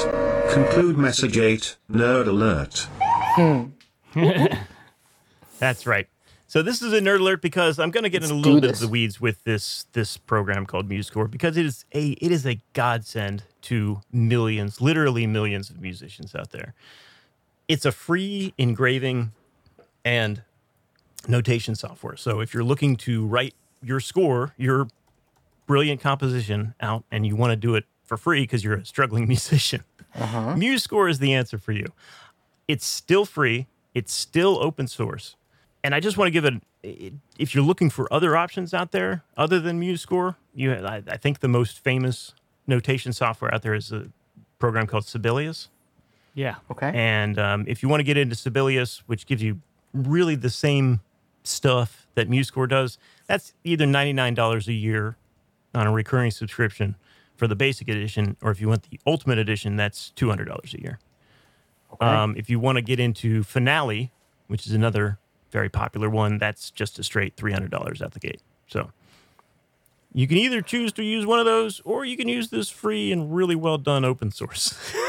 Conclude message 8, nerd alert. Hmm. That's right. So this is a nerd alert because I'm going to get Let's into a little bit this. of the weeds with this this program called MuseScore because it is a it is a godsend to millions, literally millions of musicians out there. It's a free engraving and notation software. So if you're looking to write your score, your brilliant composition out, and you want to do it for free because you're a struggling musician, uh-huh. MuseScore is the answer for you. It's still free. It's still open source. And I just want to give it. If you're looking for other options out there other than MuseScore, you I, I think the most famous notation software out there is a program called Sibelius. Yeah. Okay. And um, if you want to get into Sibelius, which gives you really the same stuff that MuseScore does, that's either $99 a year on a recurring subscription for the basic edition, or if you want the ultimate edition, that's $200 a year. Um, if you want to get into Finale, which is another very popular one, that's just a straight $300 out the gate. So you can either choose to use one of those, or you can use this free and really well done open source.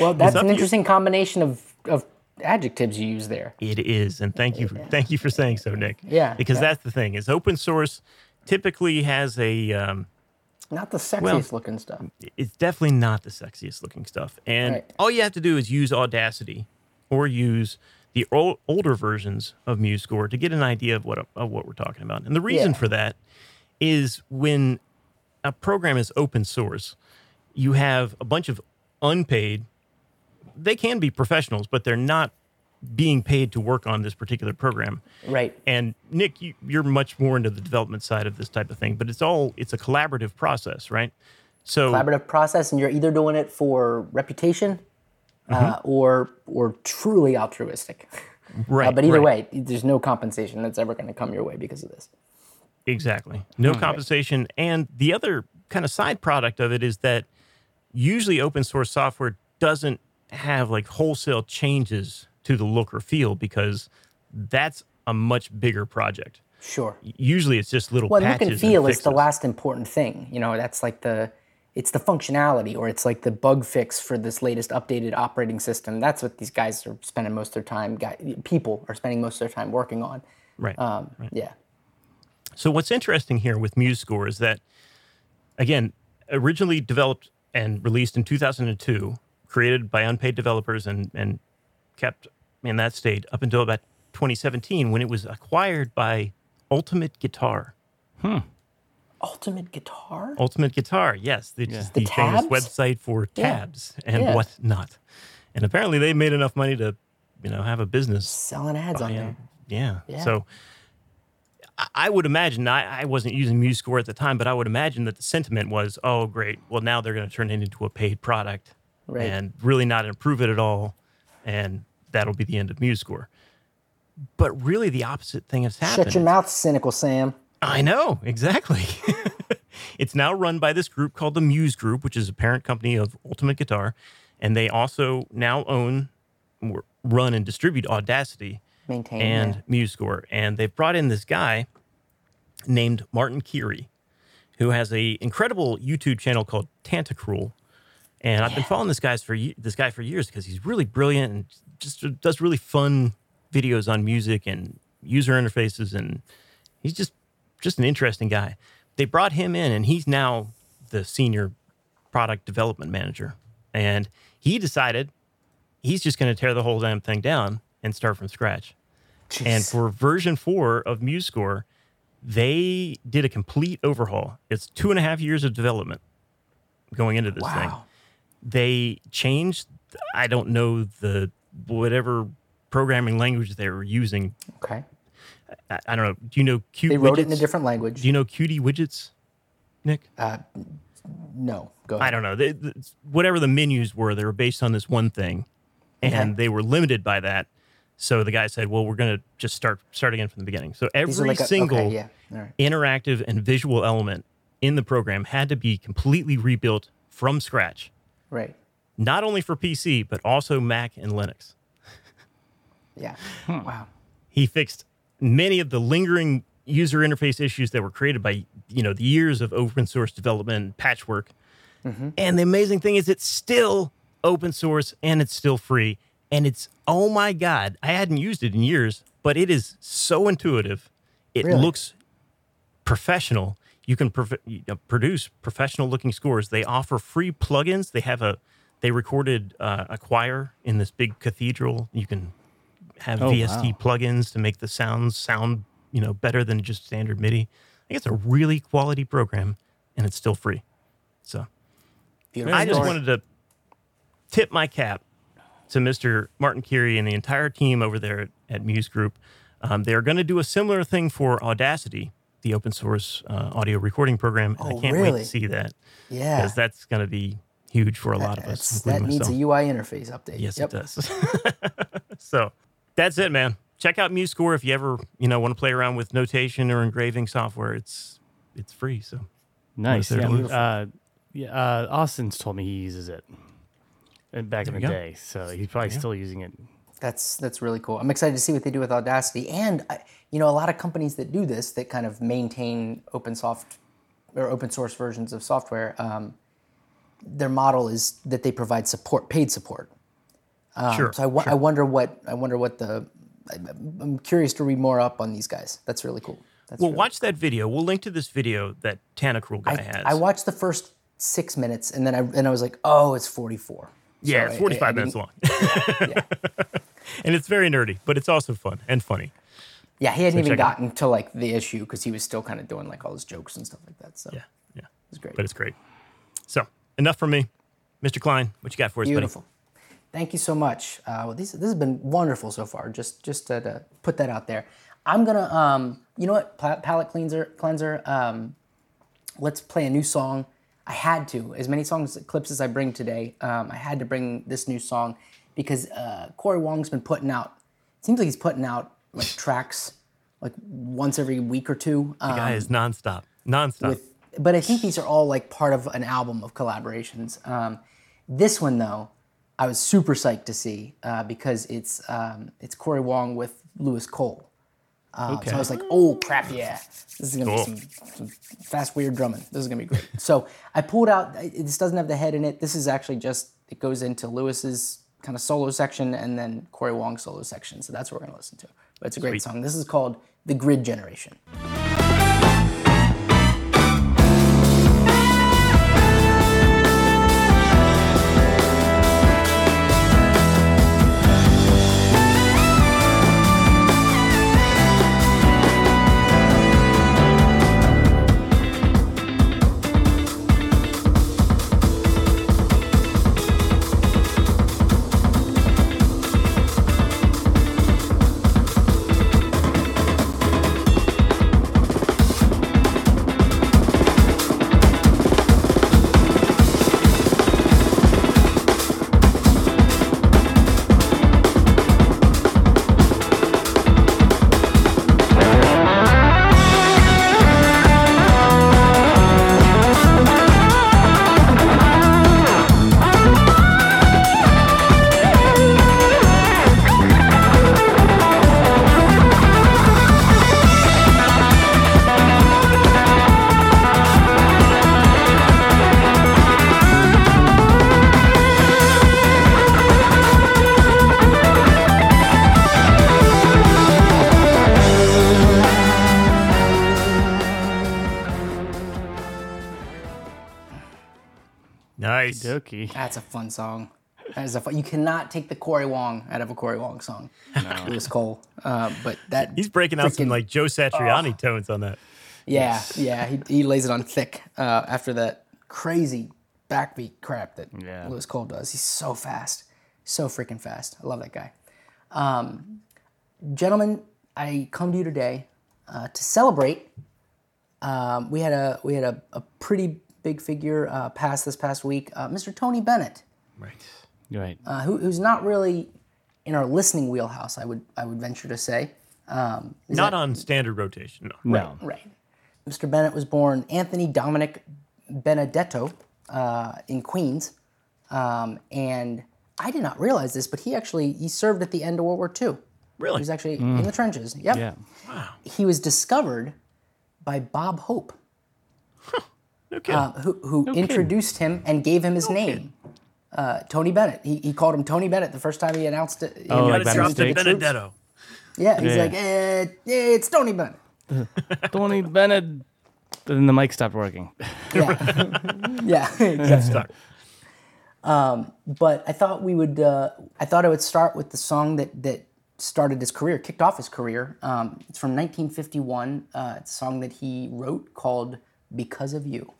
Well, that's an to you. interesting combination of, of adjectives you use there. It is, and thank you, for, thank you for saying so, Nick. Yeah, because yeah. that's the thing is open source typically has a. Um, Not the sexiest Well- looking stuff. it's definitely not the sexiest looking stuff, and Right. all you have to do is use Audacity or use the ol- older versions of MuseScore to get an idea of what of what we're talking about. And the reason Yeah. for that is when a program is open source, you have a bunch of unpaid. They can be professionals, but they're not being paid to work on this particular program. Right. And Nick, you, you're much more into the development side of this type of thing, but it's all it's a collaborative process, right? So Collaborative process, and you're either doing it for reputation Mm-hmm. uh, or or truly altruistic. right, Uh, but either right. way, there's no compensation that's ever going to come your way because of this. exactly, no compensation. And the other kind of side product of it is that usually open source software doesn't have like wholesale changes to the look or feel because that's a much bigger project. Sure. Usually, it's just little Well, look patches and feel is the last important thing. You know, that's like the it's the functionality or it's like the bug fix for this latest updated operating system. That's what these guys are spending most of their time. Guy, people are spending most of their time working on. right. Um, Yeah. So what's interesting here with MuseScore is that, again, originally developed and released in 2002, created by unpaid developers and and kept in that state up until about 2017 when it was acquired by Ultimate Guitar. Ultimate guitar. Ultimate Guitar, yes, the, the, The famous website for Yeah. tabs and Yeah. whatnot. And apparently, they made enough money to, you know, have a business Selling ads on there. yeah. Yeah. So I- I would imagine I, I wasn't using MuseScore at the time, but I would imagine that the sentiment was, oh, great. Well, now they're going to turn it into a paid product Right. and really not improve it at all. And that'll be the end of MuseScore. But really, the opposite thing has happened. Shut your mouth, cynical Sam. I know, exactly. it's now run by this group called the Muse Group, which is a parent company of Ultimate Guitar. And they also now own, run, and distribute Audacity Maintain. and MuseScore. And they've brought in this guy named Martin Keary, who has a incredible YouTube channel called Tantacrul. And I've been following this guy's for this guy for years because he's really brilliant and just does really fun videos on music and user interfaces and he's just just an interesting guy. They brought him in and he's now the senior product development manager. And he decided he's just going to tear the whole damn thing down and start from scratch. And for version four of MuseScore, they did a complete overhaul. It's two and a half years of development going into this thing. They changed, I don't know, the whatever programming language they were using. Okay. I, I don't know. Do you know Qt They wrote it in a different language. Do you know Qt widgets, Nick? no. Go ahead. I don't know. They, the, whatever the menus were, they were based on this one thing, and Okay. they were limited by that. So the guy said, "Well, we're going to just start start again from the beginning." So every like a- single Okay, yeah. Right. interactive and visual element in the program had to be completely rebuilt from scratch, Right. not only for PC but also Mac and Linux. Yeah. Hmm. Wow. He fixed many of the lingering user interface issues that were created by you know the years of open source development and patchwork. And the amazing thing is, it's still open source and it's still free. And it's oh my god, I hadn't used it in years, but it is so intuitive. It Really? looks professional. You can prof- you know, produce professional looking scores. They offer free plugins. They have a they recorded uh, a choir in this big cathedral. You can have Oh, VST wow. plugins to make the sounds sound you know better than just standard MIDI. I think it's a really quality program, and it's still free. So Beautiful. I just wanted to tip my cap to Mr. Martin Keary and the entire team over there at, at Muse Group. Um, they're going to do a similar thing for Audacity, the open source uh, audio recording program. and I Oh, can't wait to see that Yeah. because that's going to be huge for a lot of us. That's- that including needs a. UI interface update. Yes, Yep. it does. so that's it, man. Check out MuseScore if you ever you know want to play around with notation or engraving software. It's it's free. So Nice. Yeah, uh, yeah uh, Austin's told me he uses it uh, back in the go. day, so he's probably still using it. That's that's really cool. I'm excited to see what they do with Audacity, and I, you know, a lot of companies that do this that kind of maintain open soft or open source versions of software. Um, their model is that they provide support, paid support. Um, sure. So I, wo- I wonder what I wonder what the I'm curious to read more up on these guys. That's really cool. That's well, really watch that video. We'll link to this video that Tantacrul guy I, has. I watched the first six minutes and then I and I was like, oh, it's 44. yeah, So it's I- I- 45 I minutes long. and it's very nerdy, but it's also fun and funny. Yeah, he hadn't even check it gotten to like the issue because he was still kind of doing like all his jokes and stuff like that. So Yeah, yeah. it's great. But it's great. So enough from me, Mr. Klein. What you got for us, buddy? Thank you so much. Uh, well, these, this has been wonderful so far. Just just to, to put that out there. I'm gonna, um, you know what, Pa- palate cleanser cleanser. Um, let's play a new song. I had to, as many songs clips as I bring today. Um, I had to bring this new song because uh, Corey Wong's been putting out. It seems like he's putting out like tracks like once every week or two. Um, Guy is nonstop, nonstop. with but I think these are all like part of an album of collaborations. Um, this one though, I was super psyched to see uh, because it's um, it's Corey Wong with Louis Cole. Uh, So I was like, oh crap, yeah, this is gonna Cool. be some, some fast weird drumming. This is gonna be great. so I pulled out. This doesn't have the head in it. This is actually just it goes into Louis's kind of solo section and then Corey Wong's solo section. So that's what we're gonna listen to. But it's a great Sweet. song. This is called The Grid Generation. Nice. That's a fun song. That is a fun, you cannot take the Corey Wong out of a Corey Wong song. No. Louis Cole. Uh, but that He's breaking out some like Joe Satriani tones on that. yeah, yeah. He, he lays it on thick uh, after that crazy backbeat crap that Yeah. Louis Cole does. He's so fast, so freaking fast. I love that guy. Um, gentlemen, I come to you today uh, to celebrate. Um, we had a we had a, a pretty big figure uh, pass this past week, uh, Mr. Tony Bennett. Right. Right. uh, who, who's not really in our listening wheelhouse. I would I would venture to say. Um, Not that- on standard rotation. No. No. right. Mr. Bennett was born Anthony Dominic Benedetto uh, in Queens, um, and I did not realize this, but he actually he served at the end of World War II. Really? He was actually in the trenches. Yep. Yeah. Wow. He was discovered by Bob Hope, No uh, who, who introduced him and gave him his name. Uh, Tony Bennett. He, he called him Tony Bennett the first time he announced it. Oh, he like Gotta by drop announced the it to mistake? the troops. Benedetto. Yeah, he's Yeah. like, eh, eh, it's Tony Bennett. Tony Bennett. Then the mic stopped working. Yeah, yeah. exactly. Stuck. But I thought we would. Uh, I thought I would start with the song that that started his career, kicked off his career. Um, it's from 1951. Uh, it's a song that he wrote called "Because of You."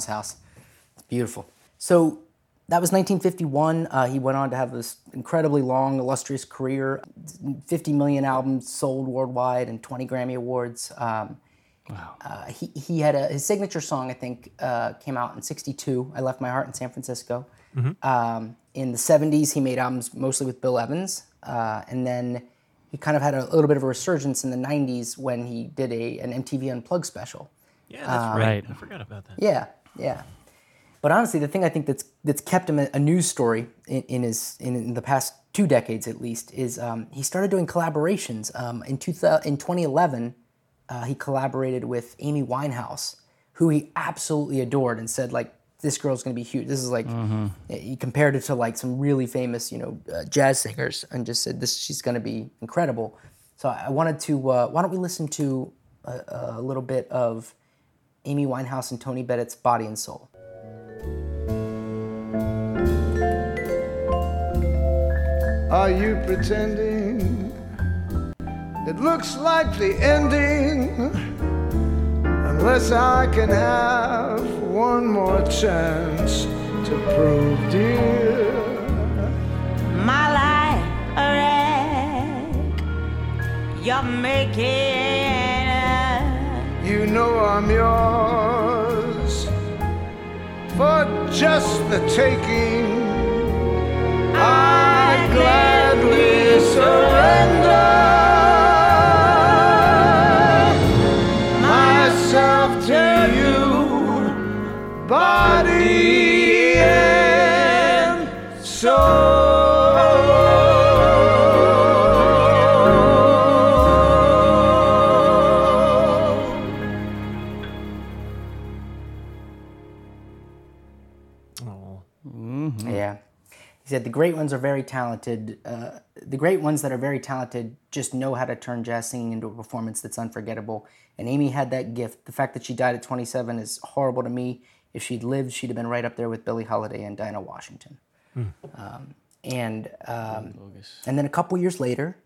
Grandma's house. It's beautiful. So that was 1951. Uh, he went on to have this incredibly long, illustrious career 50 million albums sold worldwide and 20 Grammy Awards. Um, wow. Uh, he, he had a, his signature song, I think, uh, came out in 62. I Left My Heart in San Francisco. Um, in the 70s, he made albums mostly with Bill Evans. Uh, and then he kind of had a little bit of a resurgence in the 90s when he did a, an MTV Unplugged special. Yeah, that's right. Right. I forgot about that. Yeah, yeah. But honestly, the thing I think that's that's kept him a, news story in, in his in, in the past two decades at least is um, he started doing collaborations. Um, in two thou- in 2011, uh, he collaborated with Amy Winehouse, who he absolutely adored, and said like this girl's gonna be huge. This is like he compared it to like some really famous you know uh, jazz singers, and just said this she's gonna be incredible. So I wanted to uh, why don't we listen to a, a little bit of Amy Winehouse and Tony Bennett's Body and Soul. Are you pretending? It looks like the ending. Unless I can have one more chance to prove, dear. my life a wreck. You're making it. You know I'm yours for just the taking. I gladly surrender myself to you, body He said the great ones are very talented. Uh, the great ones that are very talented just know how to turn jazz singing into a performance that's unforgettable. And Amy had that gift. The fact that she died at 27 is horrible to me. If she'd lived, she'd have been right up there with Billie Holiday and Dinah Washington. Um, and um, and then a couple years later,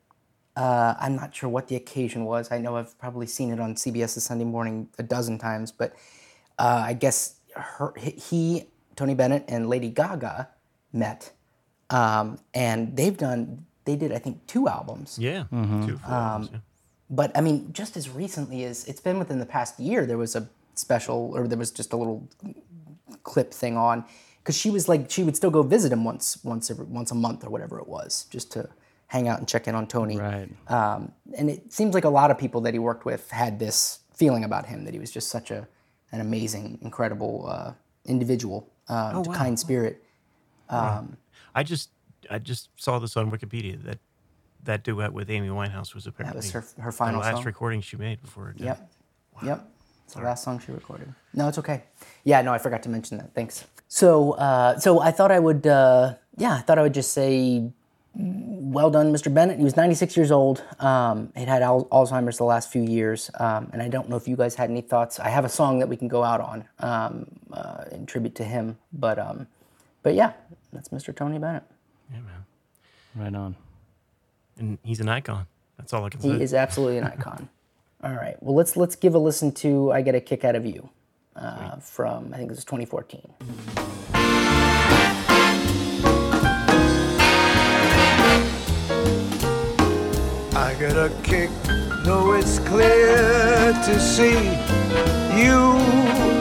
uh, I'm not sure what the occasion was. I know I've probably seen it on CBS Sunday Morning a dozen times, but uh, I guess her, he, Tony Bennett, and Lady Gaga met, um, and they've done. They did, I think, two albums. yeah. Two full albums, yeah. But I mean, just as recently as it's been within the past year, there was a special, or there was just a little clip thing on, because she was like, she would still go visit him once, once every, once a month or whatever it was, just to hang out and check in on Tony. Right. Um, and it seems like a lot of people that he worked with had this feeling about him that he was just such a an amazing, incredible uh, individual, uh, kind spirit. I just I just saw this on Wikipedia that that duet with Amy Winehouse was apparently that was her- her final the last song? recording she made before her death. Yep. Yep. It's the last song she recorded. No, it's okay. Yeah, no, I forgot to mention that. Thanks. So, uh, so I thought I would, uh, yeah, I thought I would just say, well done, Mr. Bennett. He was 96 years old. Um, he'd had al- Alzheimer's the last few years, um, and I don't know if you guys had any thoughts. I have a song that we can go out on um, uh, in tribute to him, but, um, but yeah, that's Mr. Tony Bennett. Yeah, man. Right on. And he's an icon. That's all I can He say. He is absolutely an icon. All right. Well, let's let's give a listen to "I Get a Kick Out of You" uh, from I think this is 2014. I get a kick, though it's clear to see you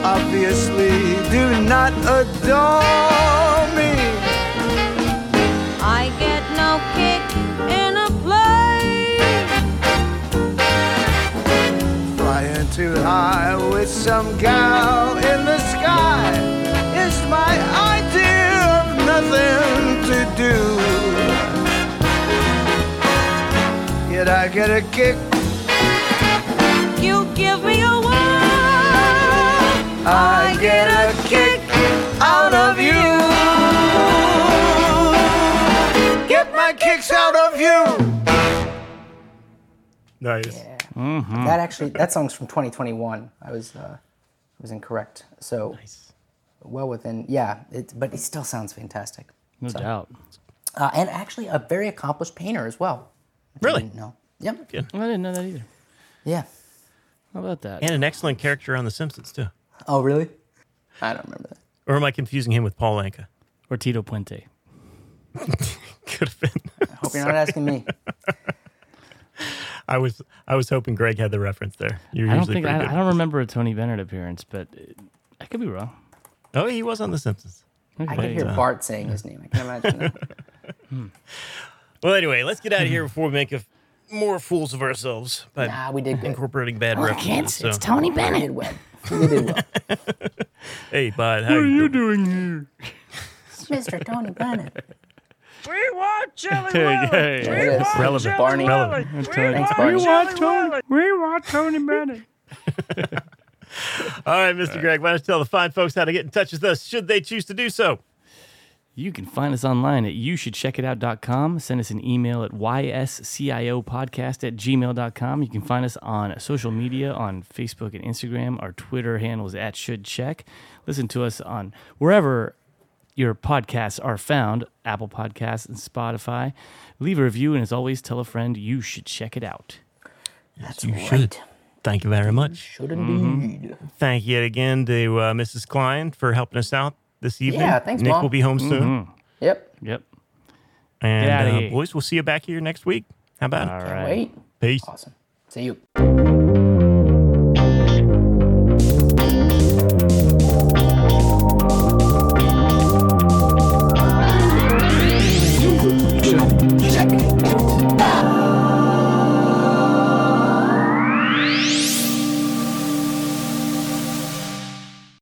obviously do not adore me. With some gal in the sky is my idea of nothing to do. Yet I get a kick You give me a whirl. I get a kick out of you. Get my kicks out of you. Nice. Yeah. That actually, that song's from 2021. I was, uh, I was incorrect. So Nice. well within, yeah. It, but it still sounds fantastic. No doubt. Uh, and actually, a very accomplished painter as well. Really? Didn't know. Yep. Good. I didn't know that either. Yeah. How about that? And an excellent character on The Simpsons, too. Oh, really? I don't remember that. Or am I confusing him with Paul Anka? or Tito Puente. Could have been. I Hope you're not asking me. I was I was hoping Greg had the reference there. You're I don't think I. I don't remember a Tony Bennett appearance, but it, I could be wrong. Oh, he was on The Simpsons. I Okay. can hear uh, Bart saying his name. I can imagine that. Hmm. Well, anyway, let's get out of here before we make a, more fools of ourselves by Nah, we did good. incorporating bad Oh, references. can't. so- It's Tony Bennett. We did well. Did well. Hey, bud, how are you doing? doing here? Mr. Tony Bennett. We want Chili Hey, hey, There it is. Relevant. Barney. Relevant. Thanks, Barney. Tony. We want Tony Bennett. All right, Mr. Greg, why don't you tell the fine folks how to get in touch with us should they choose to do so? You can find us online at youshouldcheckitout.com. Send us an email at ysciopodcast at gmail.com. You can find us on social media on Facebook and Instagram. Our Twitter handle is at shouldcheck. Listen to us on wherever your podcasts are found, Apple Podcasts and Spotify. Leave a review, and as always, tell a friend you should check it out. That's you right. should. Thank you very much. Should indeed. Thank you again to uh, Mrs. Klein for helping us out this evening. Yeah, thanks, Nick Mom. will be home soon. Yep. Yep. And uh, boys, we'll see you back here next week. How about All it? Can't right. wait. Peace. Awesome. See you.